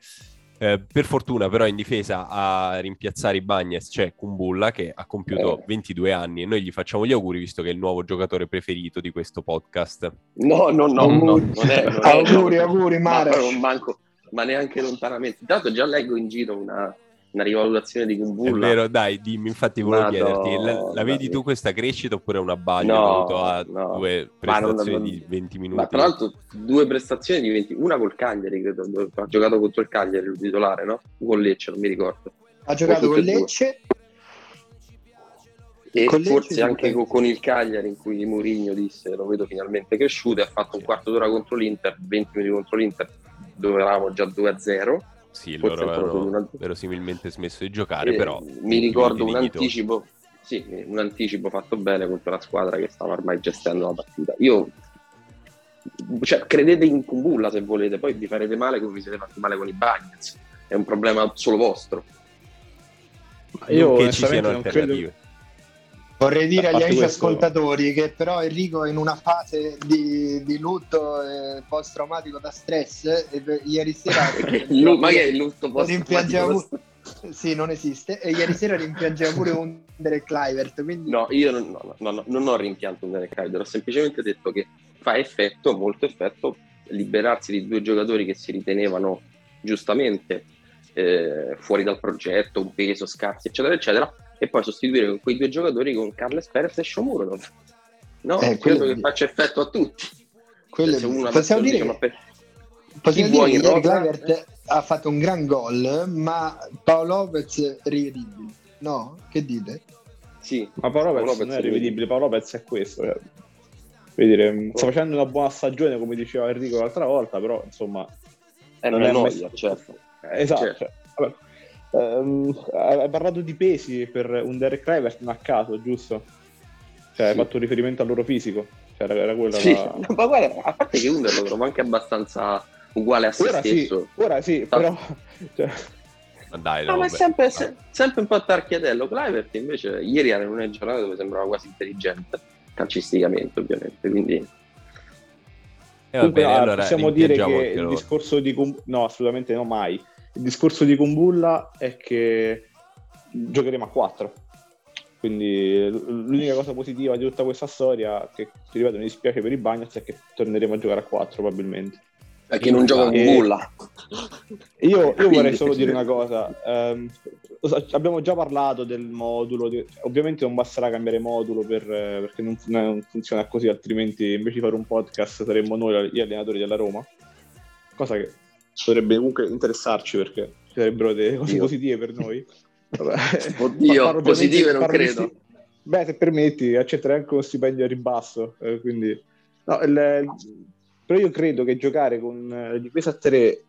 Eh, per fortuna però in difesa a rimpiazzare i Bagnes c'è Kumbulla che ha compiuto Eh. 22 anni e noi gli facciamo gli auguri visto che è il nuovo giocatore preferito di questo podcast. No, no, no, no, Auguri. non è, <laughs> non è- Auguri, no. auguri, Ma, Mare. manco, ma neanche lontanamente. Intanto già leggo in giro una, una rivalutazione di È Kumbulla. vero, dai, dimmi, infatti volevo Madonna, chiederti, la, la vedi tu questa crescita oppure è una baglia No, dovuto a no. due prestazioni non- di 20 minuti? Ma tra l'altro due prestazioni di 20, una col Cagliari, credo, ha giocato contro il Cagliari, il titolare, no? Con Lecce, non mi ricordo. Ha giocato con e due. E Lecce. Con Lecce forse anche penso. co- con il Cagliari in cui Mourinho disse lo vedo finalmente cresciuto e ha fatto un quarto d'ora contro l'Inter, 20 minuti contro l'Inter dove eravamo già 2-0 Sì, forse loro avevano una- verosimilmente smesso di giocare, E però... mi ricordo un anticipo sì, un anticipo fatto bene contro una squadra che stava ormai gestendo la partita io cioè, credete in Kumbulla se volete poi vi farete male come vi siete fatti male con i Bagnets è un problema solo vostro Io Non che ci siano non credo, alternative. Vorrei dire agli questo- ascoltatori che però Enrico è in una fase di, di lutto eh, post-traumatico da stress e per- ieri sera <laughs> lu- ma che è il lutto post rimpiangeva pu- sì, non esiste e ieri sera rimpiangeva pure un Derek Clivert quindi No, io non, no, no, no, non ho rimpianto un Derek Hyder, ho semplicemente detto che fa effetto, molto effetto, liberarsi di due giocatori che si ritenevano giustamente eh, fuori dal progetto, un peso, scarsi, eccetera, eccetera, e poi sostituire quei due giocatori con Carles Perez e Shomurodov. No, Eh, credo quello- che faccia effetto a tutti. quello- Se uno possiamo dire, dice, ma per- possiamo dire che rosa? Clivert ha fatto un gran gol ma Paolo Lopez rivedibile no? che dite? Sì, Ma Paolo Lopez Lopez non è è rivedibile, Paolo Lopez è questo. eh. Voglio dire, sta facendo una buona stagione, come diceva Enrico l'altra volta, però insomma... è Non una è noia, messo- certo. Esatto. Certo. vabbè. Ehm, hai parlato di pesi per un Derek Clivert non a caso, giusto? Cioè, hai Sì. fatto riferimento al loro fisico. Cioè, era, era quella Sì, la- <laughs> ma guarda, a parte che Under lo trovo anche abbastanza uguale a se Ora sì, stesso. ora sì, Ah. però... <laughs> cioè, Ma dai, No, no, ma è sempre, se- sempre un po' tarchiatello. Clivert invece ieri era in una giornata dove sembrava quasi intelligente, calcisticamente ovviamente, quindi Eh, va Comunque, bene, ah, allora possiamo dire che il loro. discorso di Kum- no, assolutamente no, mai. Il discorso di Kumbulla è che giocheremo a 4. Quindi l'unica cosa positiva di tutta questa storia, che ti ripeto, mi dispiace per i Bagnets, è che torneremo a giocare a 4 probabilmente. Perché non gioca con nulla. Io, io vorrei solo dire una cosa. so, abbiamo già parlato del modulo. di- ovviamente non basterà cambiare modulo per, perché non, non funziona così, altrimenti invece di fare un podcast saremmo noi gli allenatori della Roma. Cosa che potrebbe comunque interessarci perché ci sarebbero delle cose Io. positive per noi. <laughs> Oddio, Parlo positive non credo. sti- Beh, se permetti, accetterei anche uno stipendio a ribasso. eh, quindi... no, il- però io credo che giocare con eh, difesa a 3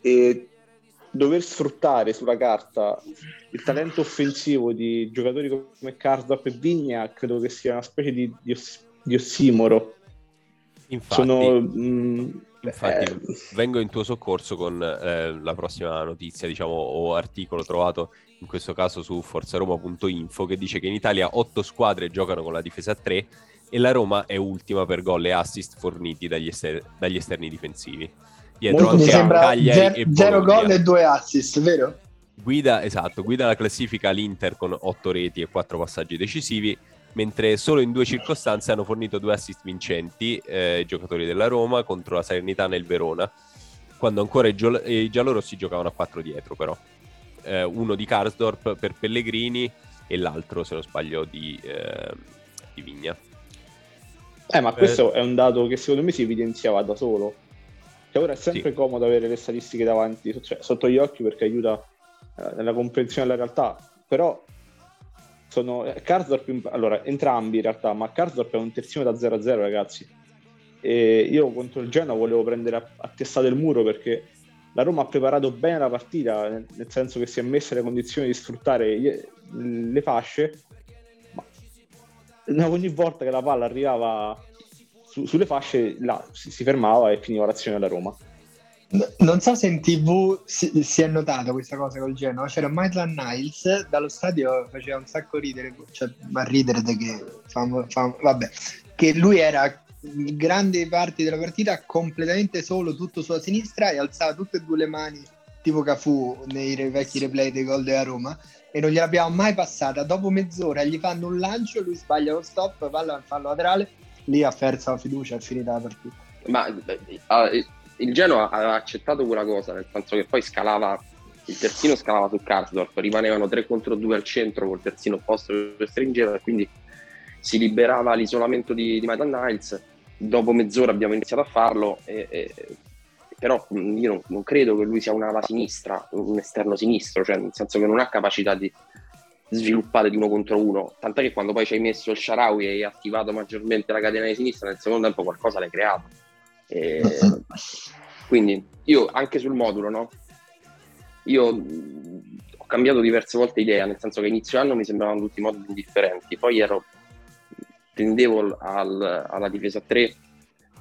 e dover sfruttare sulla carta il talento offensivo di giocatori come Karsdorp e Vigna credo che sia una specie di, di, oss- di ossimoro. Infatti, Sono... mh, infatti eh, vengo in tuo soccorso con eh, la prossima notizia, diciamo, o articolo trovato in questo caso su forzaroma.info che dice che in Italia otto squadre giocano con la difesa a 3 e la Roma è ultima per gol e assist forniti dagli, ester- dagli esterni difensivi. Dietro Molto anche sembra Cagliari zer- e zero Bologna. gol e due assist vero? Guida, esatto, guida la classifica l'Inter con 8 reti e 4 passaggi decisivi, mentre solo in due circostanze hanno fornito due assist vincenti eh, i giocatori della Roma contro la Salernitana e il Verona, quando ancora i, giol- i giallorossi giocavano a 4 dietro però. Eh, uno di Karsdorp per Pellegrini e l'altro, se non sbaglio, di, eh, di Vigna. Eh, ma questo è un dato che secondo me si evidenziava da solo. Cioè, ora è sempre Sì. comodo avere le statistiche davanti, cioè, sotto gli occhi perché aiuta eh, nella comprensione della realtà. Però sono eh, Karsdorp, allora entrambi in realtà, ma Karsdorp è un terzino da 0 a 0, ragazzi. E io contro il Genoa volevo prendere a, a testa del muro perché la Roma ha preparato bene la partita, nel, nel senso che si è messa nelle condizioni di sfruttare gli- le fasce, ma ogni volta che la palla arrivava su- sulle fasce là, si, si fermava e finiva l'azione della Roma. Non so se in tv si, si è notata questa cosa col Genoa. C'era Maitland Niles dallo stadio, faceva un sacco ridere, cioè, ma ridere de che famo- famo- vabbè, che lui era in grandi parti della partita completamente solo, tutto sulla sinistra e alzava tutte e due le mani tipo Cafu nei vecchi replay dei gol della Roma e non gliel'abbiamo mai passata. Dopo mezz'ora gli fanno un lancio, lui sbaglia lo stop, palla fallo laterale, lì ha perso la fiducia, è finita la partita. Ma eh, ah, il Genoa aveva accettato quella cosa, nel senso che poi scalava il terzino scalava su Karsdorp, rimanevano 3 contro 2 al centro col terzino opposto che stringeva e quindi si liberava l'isolamento di, di Maitland Niles. Dopo mezz'ora abbiamo iniziato a farlo, e, e, però io non, non, credo che lui sia un'ala sinistra, un esterno sinistro, cioè nel senso che non ha capacità di sviluppare di uno contro uno. Tant'è che quando poi ci hai messo il Sharawi e hai attivato maggiormente la catena di sinistra, nel secondo tempo qualcosa l'hai creato. E, quindi io anche sul modulo, no? Io ho cambiato diverse volte idea, nel senso che inizio anno mi sembravano tutti moduli indifferenti, poi ero tendevo al, alla difesa 3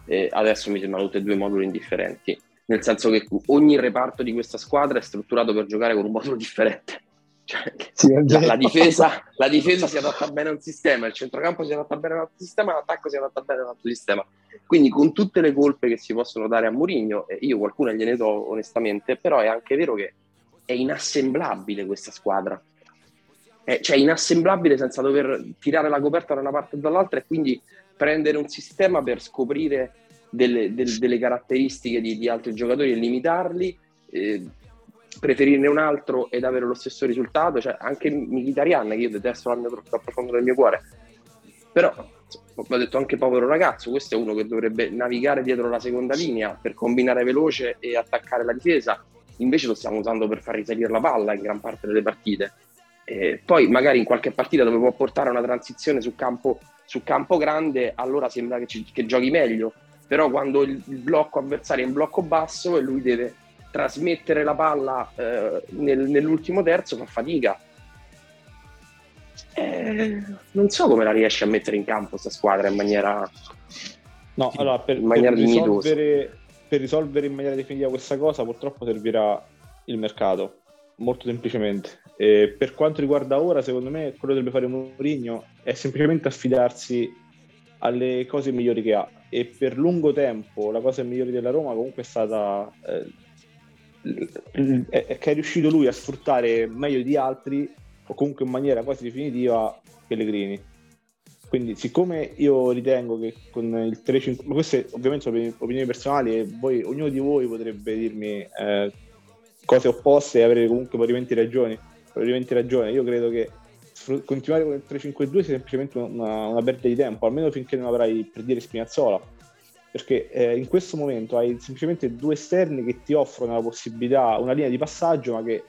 e adesso mi sembrano tutti e due moduli indifferenti, nel senso che ogni reparto di questa squadra è strutturato per giocare con un modulo differente. <laughs> Cioè, sì, la, la, difesa, la, difesa, si adatta bene a un sistema, il centrocampo si adatta bene a un altro sistema, l'attacco si adatta bene a un altro sistema. Quindi con tutte le colpe che si possono dare a Mourinho, eh, io qualcuna gliene do onestamente, però è anche vero che è inassemblabile questa squadra. È, cioè inassemblabile senza dover tirare la coperta da una parte o dall'altra e quindi prendere un sistema per scoprire delle, delle, delle caratteristiche di, di, altri giocatori e limitarli. Eh, preferirne un altro ed avere lo stesso risultato, cioè anche Mkhitaryan che io detesto l'armia troppo profondo del mio cuore, però ho detto anche povero ragazzo, questo è uno che dovrebbe navigare dietro la seconda linea per combinare veloce e attaccare la difesa, invece lo stiamo usando per far risalire la palla in gran parte delle partite. E poi magari in qualche partita dove può portare una transizione su campo, su campo grande, allora sembra che, ci, che giochi meglio, però quando il, il blocco avversario è in blocco basso e lui deve trasmettere la palla eh, nel, nell'ultimo terzo fa fatica. Eh, non so come la riesce a mettere in campo questa squadra in maniera, no, allora, per, in maniera per risolvere, per risolvere in maniera definitiva questa cosa purtroppo servirà il mercato, molto semplicemente. E per quanto riguarda ora, secondo me quello che dovrebbe fare Mourinho è semplicemente affidarsi alle cose migliori che ha e per lungo tempo la cosa migliore della Roma comunque è stata eh, che è riuscito lui a sfruttare meglio di altri o comunque in maniera quasi definitiva Pellegrini quindi siccome io ritengo che con il 3-5 ma queste ovviamente sono opinioni personali e voi, ognuno di voi potrebbe dirmi eh, cose opposte e avere comunque probabilmente ragioni probabilmente ragione io credo che continuare con il 3-5-2 sia semplicemente una, una perdita di tempo almeno finché non avrai per dire Spinazzola. Perché eh, in questo momento hai semplicemente due esterni che ti offrono la possibilità, una linea di passaggio, ma che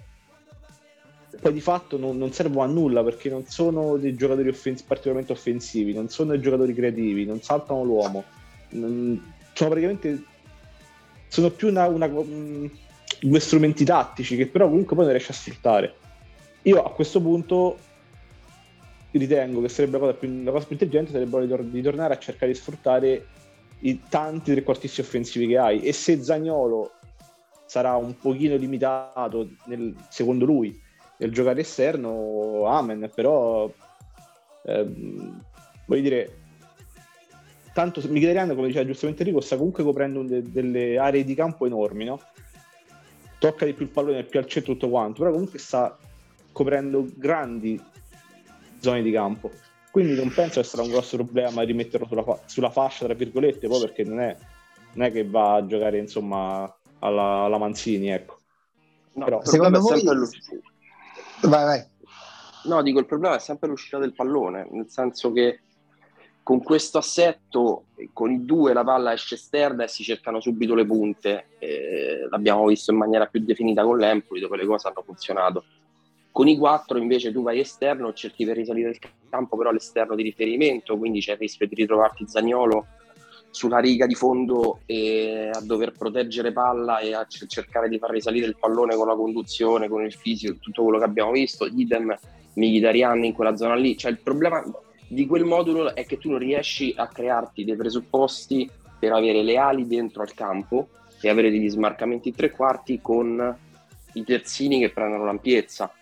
poi di fatto non, non servono a nulla perché non sono dei giocatori offens- particolarmente offensivi, non sono dei giocatori creativi, non saltano l'uomo, non, sono praticamente sono più una, una, um, due strumenti tattici che però comunque poi non riesci a sfruttare. Io a questo punto ritengo che sarebbe la cosa più, la cosa più intelligente sarebbe di tornare a cercare di sfruttare i tanti trequartisti offensivi che hai e se Zagnolo sarà un pochino limitato nel, secondo lui nel giocare esterno amen però ehm, voglio dire tanto Mkhitaryan come diceva giustamente Enrico sta comunque coprendo de- delle aree di campo enormi no? Tocca di più il pallone più al centro tutto quanto però comunque sta coprendo grandi zone di campo quindi non penso che sarà un grosso problema rimetterlo sulla, fa- sulla fascia, tra virgolette, poi perché non è, non è che va a giocare insomma alla, alla Manzini, ecco. No, Però, secondo voi... Vai, vai. No, dico, il problema è sempre l'uscita del pallone, nel senso che con questo assetto, con i due la palla esce esterna e si cercano subito le punte. Eh, l'abbiamo visto in maniera più definita con l'Empoli, dove le cose hanno funzionato. Con i quattro invece tu vai esterno, cerchi per risalire il campo però all'esterno di riferimento, quindi c'è il rischio di ritrovarti Zagnolo sulla riga di fondo e a dover proteggere palla e a cercare di far risalire il pallone con la conduzione, con il fisico, tutto quello che abbiamo visto, idem Mkhitaryan in quella zona lì. Cioè il problema di quel modulo è che tu non riesci a crearti dei presupposti per avere le ali dentro al campo e avere degli smarcamenti tre quarti con i terzini che prendono l'ampiezza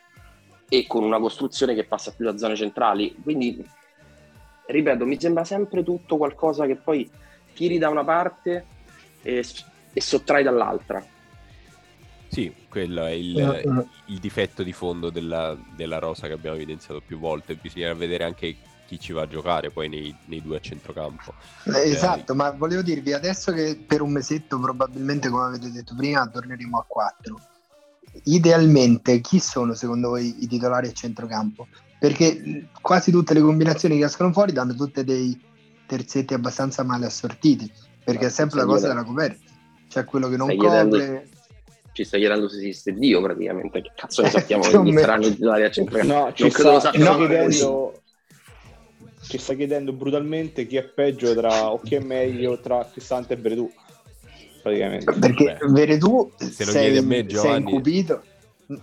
e con una costruzione che passa più da zone centrali. Quindi, ripeto, mi sembra sempre tutto qualcosa che poi tiri da una parte e, e sottrai dall'altra. Sì, quello è il, eh, eh. il difetto di fondo della, della, rosa che abbiamo evidenziato più volte. Bisogna vedere anche chi ci va a giocare poi nei, nei due a centrocampo. Eh, esatto, eh, ma volevo dirvi adesso che per un mesetto probabilmente, come avete detto prima, torneremo a 4 idealmente chi sono secondo voi i titolari a centrocampo? Perché quasi tutte le combinazioni che escono fuori danno tutte dei terzetti abbastanza male assortiti, perché è sempre la cosa della coperta. C'è quello che non Stai copre. chiedendo- Ci stai chiedendo se esiste Dio praticamente, che cazzo ne <laughs> sappiamo o che saranno i titolari a centrocampo? No, ci non credo lo sta, sappiamo sta no, chiedendo, ci sta chiedendo brutalmente chi è peggio tra o chi è meglio tra Cristante e Bredù. Praticamente. Perché Veretù se lo sei, chiedi a me, sei Giovanni- incupito.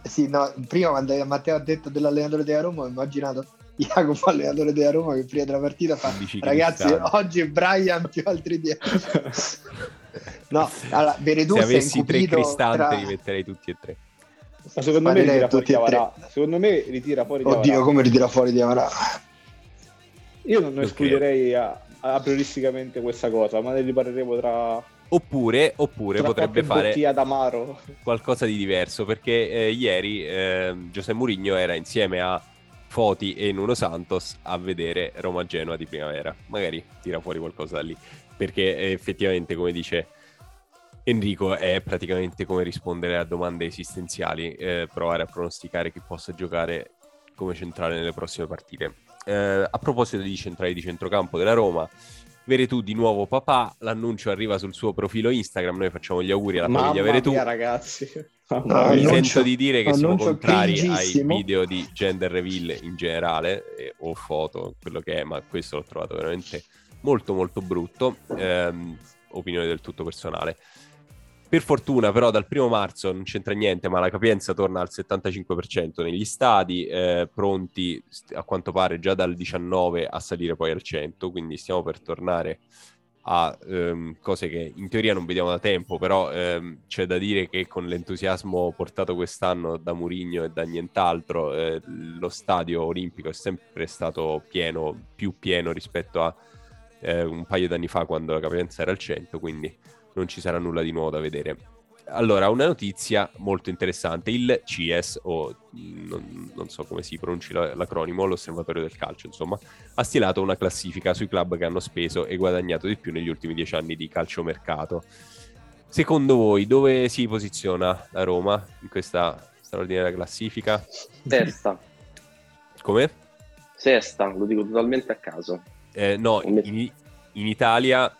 Sì, no, prima quando Matteo ha detto dell'allenatore della Roma ho immaginato Jacopo allenatore della Roma che prima della partita fa Dici ragazzi oggi Brian più altri 10 <laughs> no, allora Veretù Se avessi tre cristanti tra- li metterei tutti e tre. Ma secondo me Sparerei ritira a fuori. Diavara. Secondo me ritira fuori oddio Diavara. come ritira fuori di Amarà Io non escluderei a, a prioristicamente questa cosa, ma ne riparleremo tra, Oppure, oppure tra potrebbe fare qualcosa di diverso perché eh, ieri eh, Giuseppe Mourinho era insieme a Foti e Nuno Santos a vedere Roma-Genoa di primavera. Magari tira fuori qualcosa da lì perché eh, effettivamente, come dice Enrico, è praticamente come rispondere a domande esistenziali, eh, provare a pronosticare chi possa giocare come centrale nelle prossime partite. Eh, a proposito di centrali di centrocampo della Roma, Veretù di nuovo papà, l'annuncio arriva sul suo profilo Instagram, noi facciamo gli auguri alla famiglia Veretù. mia, ragazzi. Mamma Mi sento di dire che siamo contrari ai video di gender reveal in generale, eh, o foto, quello che è, ma questo l'ho trovato veramente molto molto brutto, ehm, opinione del tutto personale. Per fortuna però dal primo marzo non c'entra niente, ma la capienza torna al 75% negli stadi, eh, pronti a quanto pare già dal 19 a salire poi al 100, quindi stiamo per tornare a ehm, cose che in teoria non vediamo da tempo, però ehm, c'è da dire che con l'entusiasmo portato quest'anno da Murigno e da nient'altro, eh, lo stadio olimpico è sempre stato pieno, più pieno rispetto a eh, un paio d'anni fa quando la capienza era al 100, quindi non ci sarà nulla di nuovo da vedere. Allora, una notizia molto interessante, il CIES, o non, non so come si pronunci la- l'acronimo, l'osservatorio del calcio, insomma, ha stilato una classifica sui club che hanno speso e guadagnato di più negli ultimi dieci anni di calciomercato. Secondo voi, dove si posiziona la Roma in questa straordinaria classifica? Sesta, Come? sesta, lo dico totalmente a caso. Eh, no, in, in Italia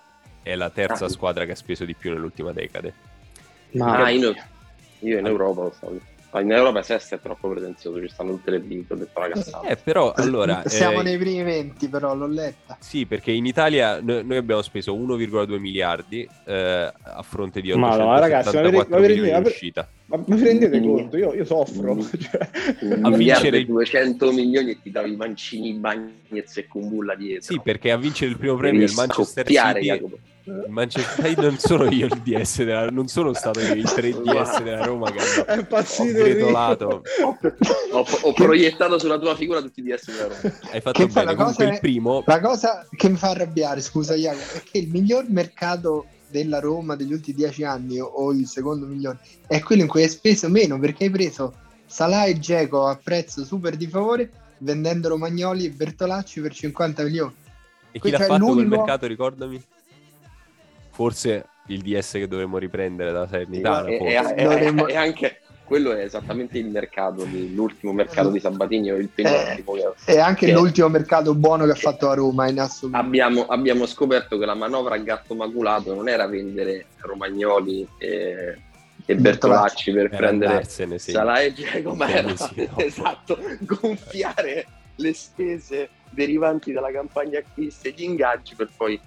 è la terza Ah. squadra che ha speso di più nell'ultima decade. Ma Ah, in- io in Europa lo so. Ah, In Europa sesta è troppo pretenzioso, ci stanno tutte le big, ho detto una cazzata. Eh, però, allora... <laughs> siamo eh, nei primi 20 però l'ho letta Sì, perché in Italia no- noi abbiamo speso 1,2 miliardi eh, a fronte di Ma no, 874 ragazzi, ma vi- ma milioni in ma vi- uscita. Ma, ma vi rendete Mm. conto? Io, io soffro. Mm. <laughs> Cioè, A vincere e il- 200 milioni e ti davi Mancini, Bagnez e Kumbulla dietro. Sì, perché a vincere il primo premio il Manchester City... Jacopo. Il Manchester City non sono io il DS della... non sono stato io il 3DS della Roma che è ho impazzito gretolato. Ho, ho proiettato sulla tua figura tutti i DS della Roma. Hai fatto Che bene. la Comunque cosa il primo... La cosa che mi fa arrabbiare, scusa Jacopo, è che il miglior mercato della Roma degli ultimi dieci anni o- o il secondo migliore è quello in cui hai speso meno perché hai preso Salah e Geco a prezzo super di favore vendendo Romagnoli e Bertolacci per 50 milioni. E chi Qui l'ha fatto quel mercato, ricordami? Forse il DS che dovremmo riprendere da Salernitana. e, e- e- e anche quello è esattamente il mercato, l'ultimo mercato di Sabatini o il penultimo. che- È anche Che- l'ultimo mercato buono che ha fatto a Roma in assoluto. Abbiamo, abbiamo scoperto che la manovra a gatto maculato non era vendere Romagnoli e, e Bertolacci per Era prendere sì. Salah e Diego, ma era Sì, no. <laughs> esatto, gonfiare le spese derivanti dalla campagna acquisti e gli ingaggi per poi,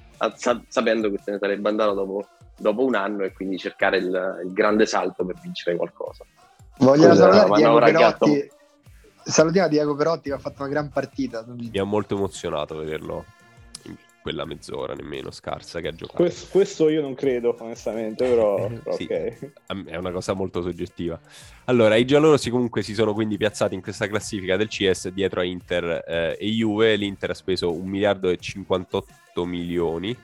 sapendo che se ne sarebbe andato dopo, dopo un anno e quindi cercare il, il grande salto per vincere qualcosa. Vogliamo Scusa, salutare Diego. Perotti. Salutiamo Diego Perotti che ha fatto una gran partita. Mi ha molto emozionato vederlo in quella mezz'ora nemmeno scarsa che ha giocato. questo, questo io non credo, onestamente, però, però <laughs> Sì. ok. È una cosa molto soggettiva. Allora, i giallorossi comunque si sono quindi piazzati in questa classifica del CS dietro a Inter eh, e Juve. L'Inter ha speso 1 miliardo e 58 milioni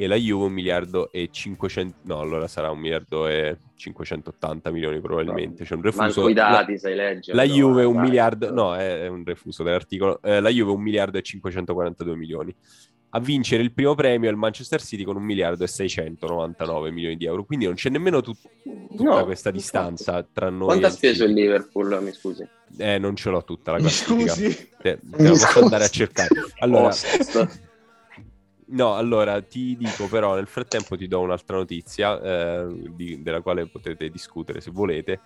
e la Juve 1 miliardo e 500... No, allora sarà 1 miliardo e 580 milioni probabilmente. C'è un refuso. Manco i La- dati sai leggere. La Juve un dai. miliardo, no, è è un refuso dell'articolo. Eh, la Juve un miliardo e 542 milioni. a vincere il primo premio è il Manchester City con un miliardo e 699 milioni di euro. Quindi non c'è nemmeno tut- tutta No, questa distanza tra noi. Quanto ha il speso il. Liverpool? Mi scusi. Eh, non ce l'ho tutta la Mi classifica. scusi. Te, te Mi la posso scusi. andare a cercare. Allora. No, allora ti dico però nel frattempo ti do un'altra notizia eh, di- della quale potete discutere se volete,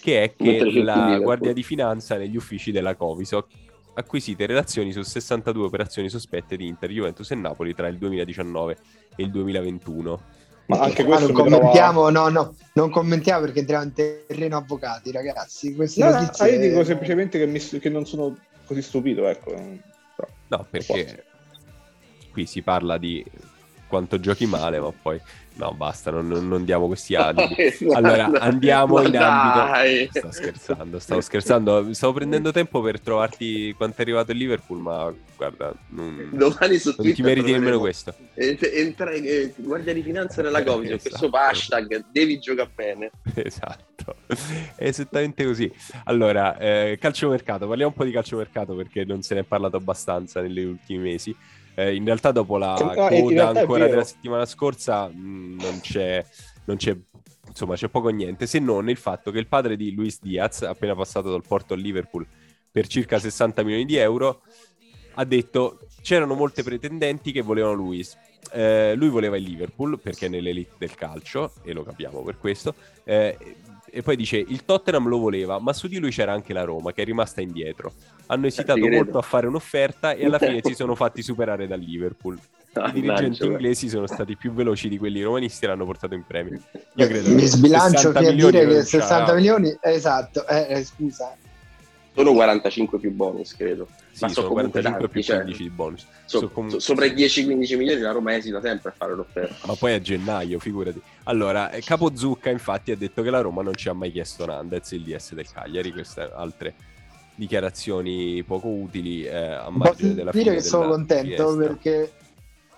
che è che la. Guardia di Finanza negli uffici della Coviso ha acquisite relazioni su 62 operazioni sospette di Inter, Juventus e Napoli tra il 2019 e il 2021. Ma anche Ah, questo non mi trova- commentiamo, no, no, non commentiamo perché entriamo in terreno avvocati, ragazzi. Queste No, no, notizie... ah, io dico semplicemente che, mi- che non sono così stupito, ecco. No, perché qui si parla di quanto giochi male, ma poi no, basta, non, non- diamo questi alibi. <laughs> Allora, andiamo in ambito. Sto scherzando, stavo <laughs> scherzando. Stavo prendendo tempo per trovarti quanto è arrivato il Liverpool, ma guarda, non, Domani su non ti meriti nemmeno questo. Ent- entra- eh, guardia di finanza nella <laughs> Covid, Esatto. questo hashtag devi giocare bene. Esatto, è esattamente così. Allora, eh, calciomercato, parliamo un po' di calciomercato perché non se ne è parlato abbastanza negli ultimi mesi. Eh, in realtà, dopo la No, coda ancora della settimana scorsa, mh, non c'è, non c'è, insomma, c'è poco o niente, se non il fatto che il padre di Luis Diaz, appena passato dal porto al Liverpool per circa 60 milioni di euro, ha detto c'erano molte pretendenti che volevano Luis. Eh, lui voleva il Liverpool perché è nell'elite del calcio e lo capiamo per questo. Eh, e poi dice il Tottenham lo voleva, ma su di lui c'era anche la Roma che è rimasta indietro. Hanno esitato ti credo. molto a fare un'offerta e alla fine si <laughs> sono fatti superare dal Liverpool. I dirigenti Mannaggia. inglesi sono stati più veloci di quelli romanisti e l'hanno portato in premio. Io credo Mi che sbilancio 60 che dire che c'ha- 60 milioni, esatto, eh, eh, scusa. Sono 45 più bonus, credo. Sì, sono sono comunque 45 tanti, più cioè, 15 di bonus. So- So comunque- so- sopra i 10-15 milioni la Roma esita sempre a fare l'offerta. Ma poi a gennaio, figurati. Allora, eh, Capo Zucca infatti ha detto che la Roma non ci ha mai chiesto Nandez, il DS del Cagliari. Queste altre dichiarazioni poco utili eh, a margine della dire fine che sono contento fiesta. perché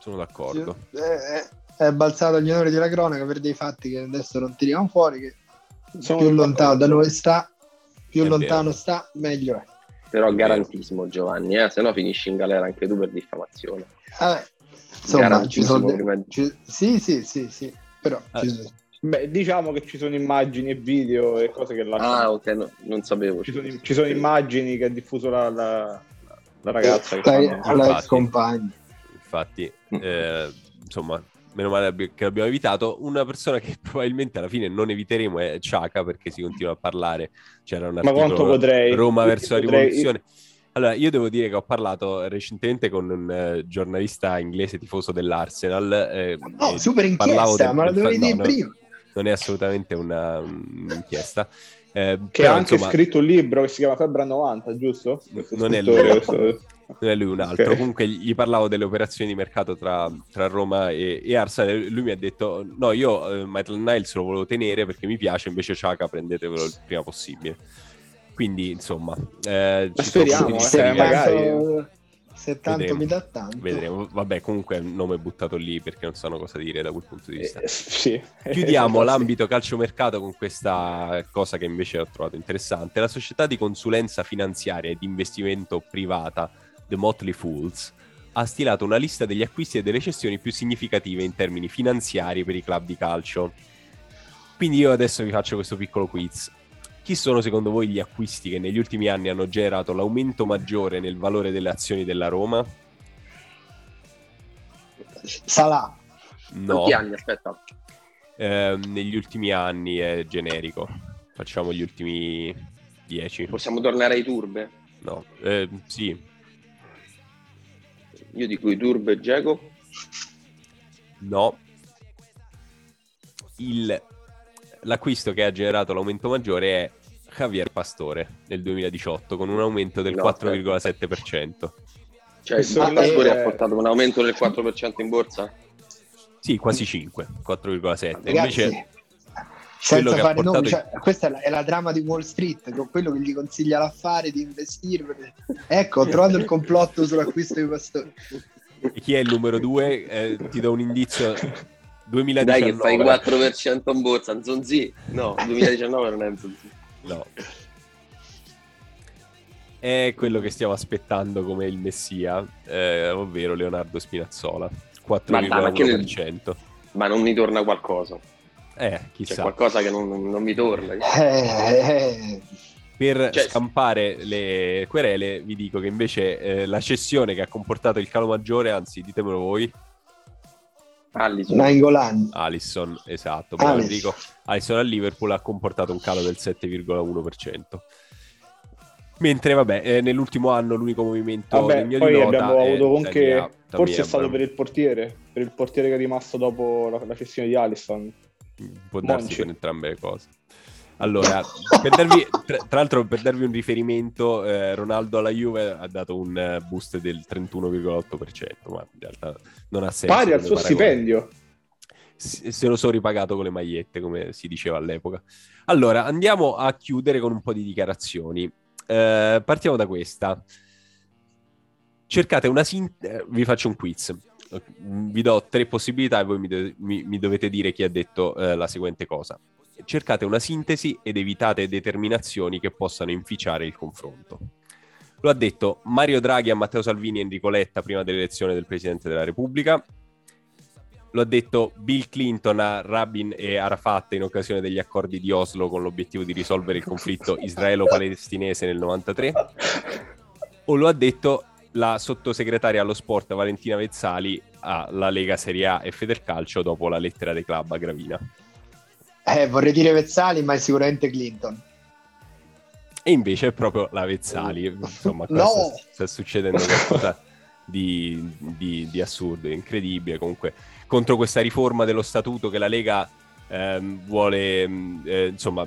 Sono d'accordo. eh, è balzato agli onori della cronaca per dei fatti che adesso non tiriamo fuori, che Sono più lontano da noi sta, più È lontano vero. sta, meglio è. Però garantismo Giovanni, eh? se no finisci in galera anche tu per diffamazione. Eh, insomma, ci sono de- ci- sì, sì, sì, sì, però Ah. ci sono- Beh, diciamo che ci sono immagini e video e cose che lasciano. Ah, ok, no, non sapevo. ci, sono, ci sono immagini che ha diffuso la, la- la ragazza. Che Dai, fanno- infatti. ex compagna. Infatti, eh, insomma, meno male che l'abbiamo evitato. Una persona che <laughs> probabilmente alla fine non eviteremo è Ciaca perché si continua a parlare. C'era un Ma articolo quanto potrei? Roma verso la Potrei- rivoluzione. Allora, io devo dire che ho parlato recentemente con un eh, giornalista inglese tifoso dell'Arsenal. eh, No, super inchiesta, del- ma del dovevi dire no, prima. Non è assolutamente una, un'inchiesta. Eh, Che però, ha anche insomma, scritto un libro che si chiama Febbre 90, giusto? Questo Non è lui. Non è lui un altro. Ok. Comunque gli parlavo delle operazioni di mercato tra, tra Roma e, e Arsenal. Lui mi ha detto: No, io eh, Maitland Niles lo volevo tenere perché mi piace, invece Ciaca prendetevelo il prima possibile. Quindi, insomma, eh, speriamo, eh, Se, magari- se tanto Vedremo. mi dà tanto. Vedremo. Vabbè, comunque è un nome buttato lì perché non sanno cosa dire da quel punto di vista. Eh, <laughs> sì. Chiudiamo <laughs> Sì. l'ambito calciomercato con questa cosa che invece ho trovato interessante. La società di consulenza finanziaria e di investimento privata The Motley Fools ha stilato una lista degli acquisti e delle cessioni più significative in termini finanziari per i club di calcio. Quindi io adesso vi faccio questo piccolo quiz. Chi sono secondo voi gli acquisti che negli ultimi anni hanno generato l'aumento maggiore nel valore delle azioni della Roma? Salà. No, Quanti anni? Aspetta. Eh, negli ultimi anni è generico. Facciamo gli ultimi 10. Possiamo tornare ai turbe? No, eh, sì, Io dico i turbe e Geco. no. Il- l'acquisto che ha generato l'aumento maggiore è Javier Pastore nel 2018 con un aumento del No, 4,7%. Cioè, Questo il Pastore è- ha portato un aumento del 4% in borsa? Sì, quasi 5, 4,7. Ragazzi, Invece senza che fare portato nomi, cioè, questa è la, è la trama di Wall Street, con quello che gli consiglia l'affare di investire. Ecco, ho trovato il complotto sull'acquisto di Pastore. chi è il numero 2? ti do un indizio. 2019. Dai che fai 4% in borsa, Nzonzi? No, <laughs> 2019 non è Nzonzi. No. è quello che stiamo aspettando come il messia, eh, ovvero Leonardo Spinazzola, 4,1%. Ma non mi torna qualcosa. Eh, chissà. C'è qualcosa che non, non mi torna. Eh, eh. Per Cioè- scampare le querele vi dico che invece eh, la cessione che ha comportato il calo maggiore, anzi ditemelo voi, Allison. Alisson, esatto, bravo. Enrico, Alisson al Liverpool ha comportato un calo del 7,1%. Mentre, vabbè, eh, nell'ultimo anno l'unico movimento Vabbè, degno poi di nota abbiamo è avuto anche. Forse è stato per il portiere, per il portiere che è rimasto dopo la, la cessione di Alisson. Può darsi Monci. per entrambe le cose. Allora, per darvi, tra, tra l'altro, per darvi un riferimento, eh, Ronaldo alla Juve ha dato un eh, boost del 31,8%, ma in realtà non ha senso. Pari al suo paragone. stipendio. S- Se lo so ripagato con le magliette, come si diceva all'epoca. Allora, andiamo a chiudere con un po' di dichiarazioni. Eh, partiamo da questa. Cercate una sintesi. vi faccio un quiz. Vi do tre possibilità e voi mi, do- mi- mi dovete dire chi ha detto eh, la seguente cosa. Cercate una sintesi ed evitate determinazioni che possano inficiare il confronto. Lo ha detto Mario Draghi a Matteo Salvini e Enrico Letta prima dell'elezione del Presidente della Repubblica. Lo ha detto Bill Clinton a Rabin e Arafat in occasione degli accordi di Oslo con l'obiettivo di risolvere il conflitto <laughs> israelo-palestinese nel 93. O lo ha detto la sottosegretaria allo sport Valentina Vezzali alla Lega Serie A e Federcalcio dopo la lettera dei club a Gravina. Eh, vorrei dire Vezzali, ma è sicuramente Clinton. E invece è proprio la Vezzali. Insomma, <laughs> qua No! sta, sta succedendo qualcosa di, di- di assurdo, incredibile. Comunque, contro questa riforma dello statuto che la Lega ehm, vuole, mh, eh, insomma,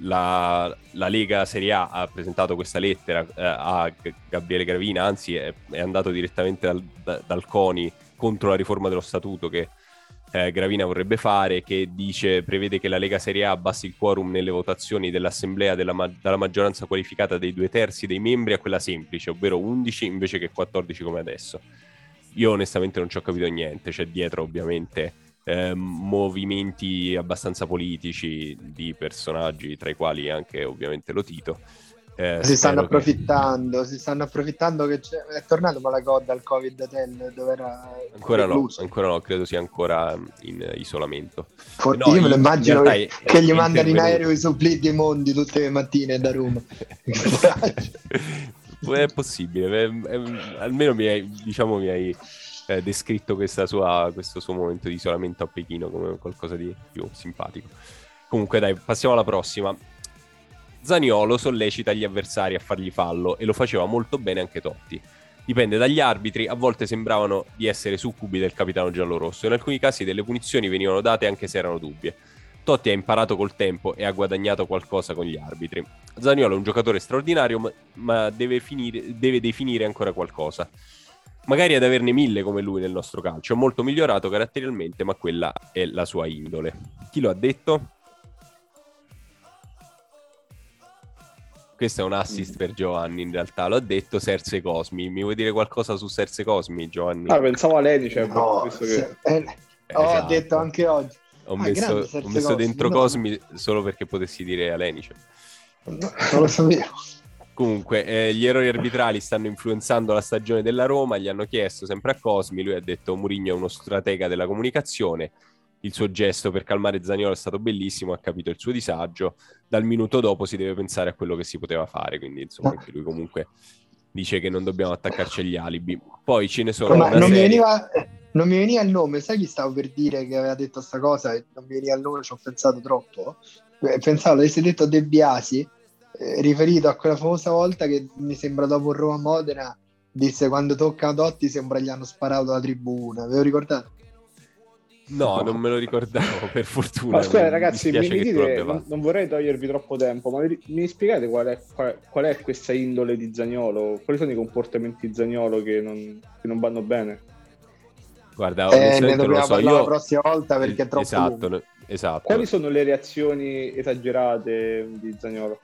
la, la Lega Serie A ha presentato questa lettera eh, a Gabriele Gravina, anzi è, è andato direttamente dal, da- dal CONI contro la riforma dello statuto che eh, Gravina vorrebbe fare, che dice, prevede che la Lega Serie A abbassi il quorum nelle votazioni dell'assemblea della ma- dalla maggioranza qualificata dei due terzi dei membri a quella semplice, ovvero 11 invece che 14 come adesso. Io onestamente non ci ho capito niente, c'è dietro ovviamente eh, movimenti abbastanza politici di personaggi, tra i quali anche ovviamente Lotito. Eh, si stanno spero che- approfittando, si stanno approfittando che c'è... è tornato Malagod al Covid Hotel dove era Ancora no, ancora no, credo sia ancora in isolamento. For- No, io me lo in- immagino che, è- che gli mandano in aereo i suppli dei mondi tutte le mattine da Roma. <laughs> è possibile, almeno mi hai, diciamo, mi hai eh, descritto sua- questo suo momento di isolamento a Pechino come qualcosa di più simpatico. Comunque dai, passiamo alla prossima. Zaniolo sollecita gli avversari a fargli fallo e lo faceva molto bene anche Totti. Dipende dagli arbitri, a volte sembravano di essere succubi del capitano giallorosso, in alcuni casi delle punizioni venivano date anche se erano dubbie. Totti ha imparato col tempo e ha guadagnato qualcosa con gli arbitri. Zaniolo è un giocatore straordinario, ma deve, finire- deve definire ancora qualcosa. Magari ad averne mille come lui nel nostro calcio, è molto migliorato caratterialmente, ma quella è la sua indole. Chi lo ha detto? Questo è un assist per Giovanni, in realtà lo ha detto Serse Cosmi. Mi vuoi dire qualcosa su Serse Cosmi, Giovanni? Ah, pensavo a Leni, cioè, No, visto che... se- eh, Eh, ho esatto. detto anche oggi. Ho Ah, messo, ho messo Cosmi, dentro no. Cosmi solo perché potessi dire Alenice. No, non lo sapevo. Comunque, eh, gli errori arbitrali stanno influenzando la stagione della Roma. Gli hanno chiesto sempre a Cosmi. Lui ha detto: Mourinho è uno stratega della comunicazione. Il suo gesto per calmare Zaniolo è stato bellissimo. Ha capito il suo disagio. Dal minuto dopo si deve pensare a quello che si poteva fare. Quindi, insomma, Ma- anche lui comunque dice che non dobbiamo attaccarci agli alibi. Poi ce ne sono Ma non mi, veniva, non mi veniva il nome, sai chi stavo per dire che aveva detto sta cosa e non mi veniva il nome, ci ho pensato troppo. Eh, Pensavo, l'avessi detto De Biasi, eh, riferito a quella famosa volta che mi sembra dopo Roma-Modena, disse quando toccano Totti sembra gli hanno sparato la tribuna, ve lo ricordate? No, non me lo ricordavo, <laughs> per fortuna. Ma scusa ragazzi, mi, mi dite, non, vorrei togliervi troppo tempo, ma mi, mi spiegate qual è, qual, qual è questa indole di Zagnolo? Quali sono i comportamenti di Zagnolo che non, che non vanno bene? Guarda, Eh, ne onestamente non lo dobbiamo so. parlare la Io... prossima volta perché è troppo Esatto, esatto. Quali sono le reazioni esagerate di Zagnolo?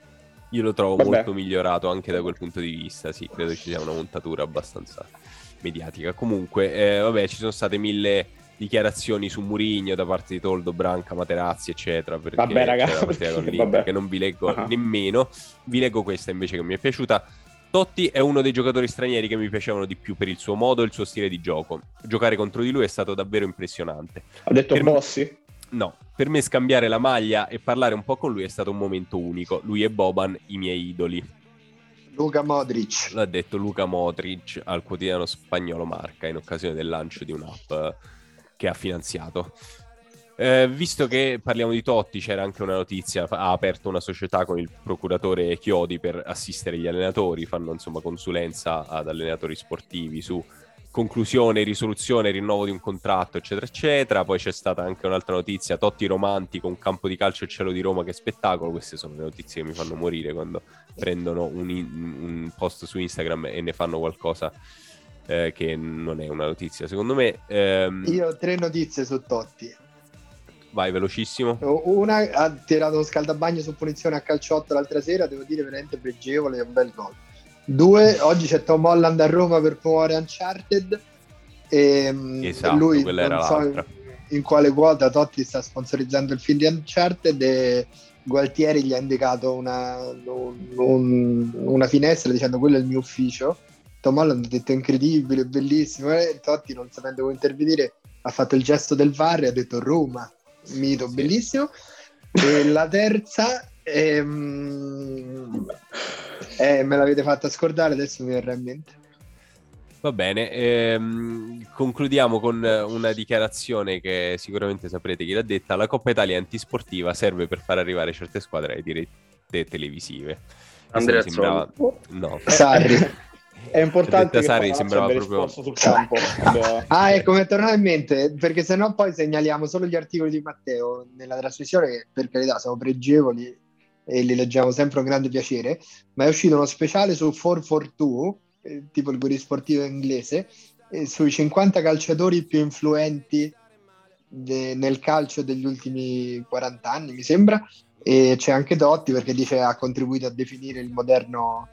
Io lo trovo Vabbè. molto migliorato anche da quel punto di vista, sì, credo ci sia una montatura abbastanza mediatica. Comunque, eh, vabbè, ci sono state mille dichiarazioni su Murigno da parte di Toldo, Branca, Materazzi, eccetera, perché Vabbè, raga, c'era la partita con l'Inter, <laughs> vabbè. che non vi leggo Ah. nemmeno. Vi leggo questa invece che mi è piaciuta. Totti è uno dei giocatori stranieri che mi piacevano di più per il suo modo e il suo stile di gioco. Giocare contro di lui è stato davvero impressionante. Ha detto Per Bossi? No, per me scambiare la maglia e parlare un po' con lui è stato un momento unico. Lui e Boban, i miei idoli. Luca Modric. L'ha detto Luca Modric al quotidiano spagnolo Marca in occasione del lancio di un'app eh, che ha finanziato. Eh, visto che parliamo di Totti, c'era anche una notizia, ha aperto una società con il procuratore Chiodi per assistere gli allenatori, fanno insomma consulenza ad allenatori sportivi su conclusione, risoluzione, rinnovo di un contratto, eccetera, eccetera. Poi c'è stata anche un'altra notizia, Totti romantico, un campo di calcio e cielo di Roma, che spettacolo. Queste sono le notizie che mi fanno morire quando prendono un, un post su Instagram e ne fanno qualcosa eh, che non è una notizia. Secondo me, ehm, Io ho tre notizie su Totti. vai velocissimo. Una ha tirato uno scaldabagno su punizione a calciotto l'altra sera, devo dire veramente pregevole e un bel gol. Due, oggi c'è Tom Holland a Roma per promuovere Uncharted e mm, Esatto, lui non so in, l'altra. in quale quota Totti sta sponsorizzando il film di Uncharted e Gualtieri gli ha indicato una, un- un- una finestra dicendo quello è il mio ufficio. Tom Holland ha detto incredibile, bellissimo e Totti non sapendo come intervenire ha fatto il gesto del VAR e ha detto Roma, mito, Sì. bellissimo. E la terza, ehm, eh, me l'avete fatta scordare, adesso mi verrà in mente. Va bene, ehm, concludiamo con una dichiarazione che sicuramente saprete chi l'ha detta. La Coppa Italia antisportiva serve per far arrivare certe squadre alle dirette televisive. Andrea sembrava... No. Sarri. <laughs> È importante che Sarri sembrava proprio- sul campo. Abbia- Ah, ecco, mi è tornato in mente, perché sennò poi segnaliamo solo gli articoli di Matteo nella trasmissione, che per carità sono pregevoli e li leggiamo sempre con grande piacere, ma è uscito uno speciale su 442, eh, tipo il polisportivo inglese, eh, sui 50 calciatori più influenti de- nel calcio degli ultimi 40 anni, mi sembra, e c'è anche Dotti perché dice ha contribuito a definire il moderno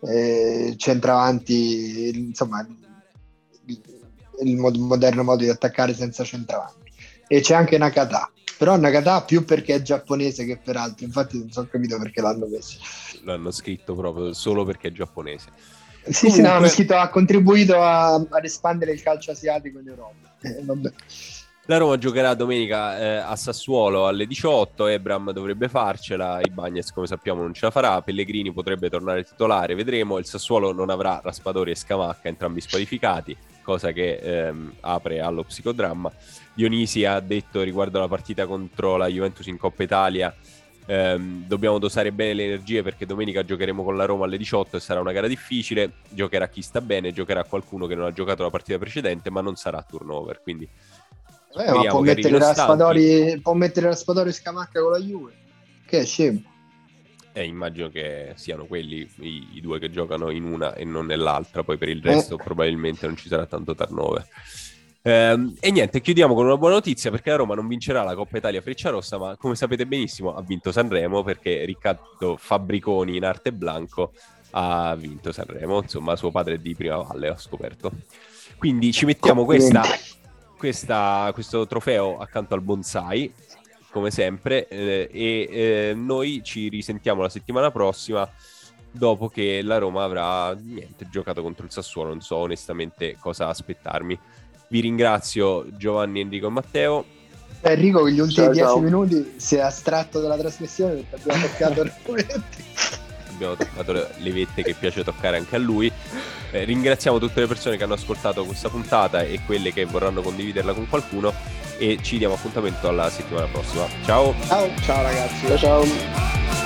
eh, centravanti, insomma, il, il mod- moderno modo di attaccare senza centravanti. E c'è anche Nakata, però Nakata più perché è giapponese che per altro, infatti non so capito perché l'hanno messo. L'hanno scritto proprio solo perché è giapponese. Sì, sì, no, Comunque- scritto ha contribuito a- ad espandere il calcio asiatico in Europa. Eh. La Roma giocherà domenica eh, a Sassuolo alle 18. Ebram dovrebbe farcela. Ibagnez, come sappiamo, non ce la farà. Pellegrini potrebbe tornare titolare. Vedremo. Il Sassuolo non avrà Raspadori e Scamacca, entrambi squalificati, cosa che ehm, apre allo psicodramma. Dionisi ha detto riguardo alla partita contro la Juventus in Coppa Italia. ehm, dobbiamo dosare bene le energie perché domenica giocheremo con la Roma alle 18 e sarà una gara difficile. Giocherà chi sta bene, giocherà qualcuno che non ha giocato la partita precedente, ma non sarà turnover. Quindi Eh, può mettere, Raspadori, può mettere Raspadori Scamacca con la Juve. Che è scemo. Eh, immagino che siano quelli i, i due che giocano in una e non nell'altra, poi per il resto probabilmente non ci sarà tanto turnover. Ehm, e niente, chiudiamo con una buona notizia perché la Roma non vincerà la Coppa Italia Frecciarossa, ma come sapete benissimo ha vinto Sanremo perché Riccardo Fabbriconi in arte blanco ha vinto Sanremo, insomma suo padre è di Prima Valle, ho scoperto. Quindi ci mettiamo questa, questa- questo trofeo accanto al bonsai, come sempre, eh, e eh, noi ci risentiamo la settimana prossima dopo che la Roma avrà niente, giocato contro il Sassuolo, non so onestamente cosa aspettarmi. Vi ringrazio Giovanni, Enrico e Matteo. Enrico, gli ultimi Ciao, dieci ciao. minuti si è astratto dalla trasmissione perché abbiamo toccato <laughs> argomenti. Abbiamo toccato le vette che piace toccare anche a lui. Eh, ringraziamo tutte le persone che hanno ascoltato questa puntata e quelle che vorranno condividerla con qualcuno e ci diamo appuntamento alla settimana prossima. Ciao! Ciao. Ciao ragazzi. Ciao ciao.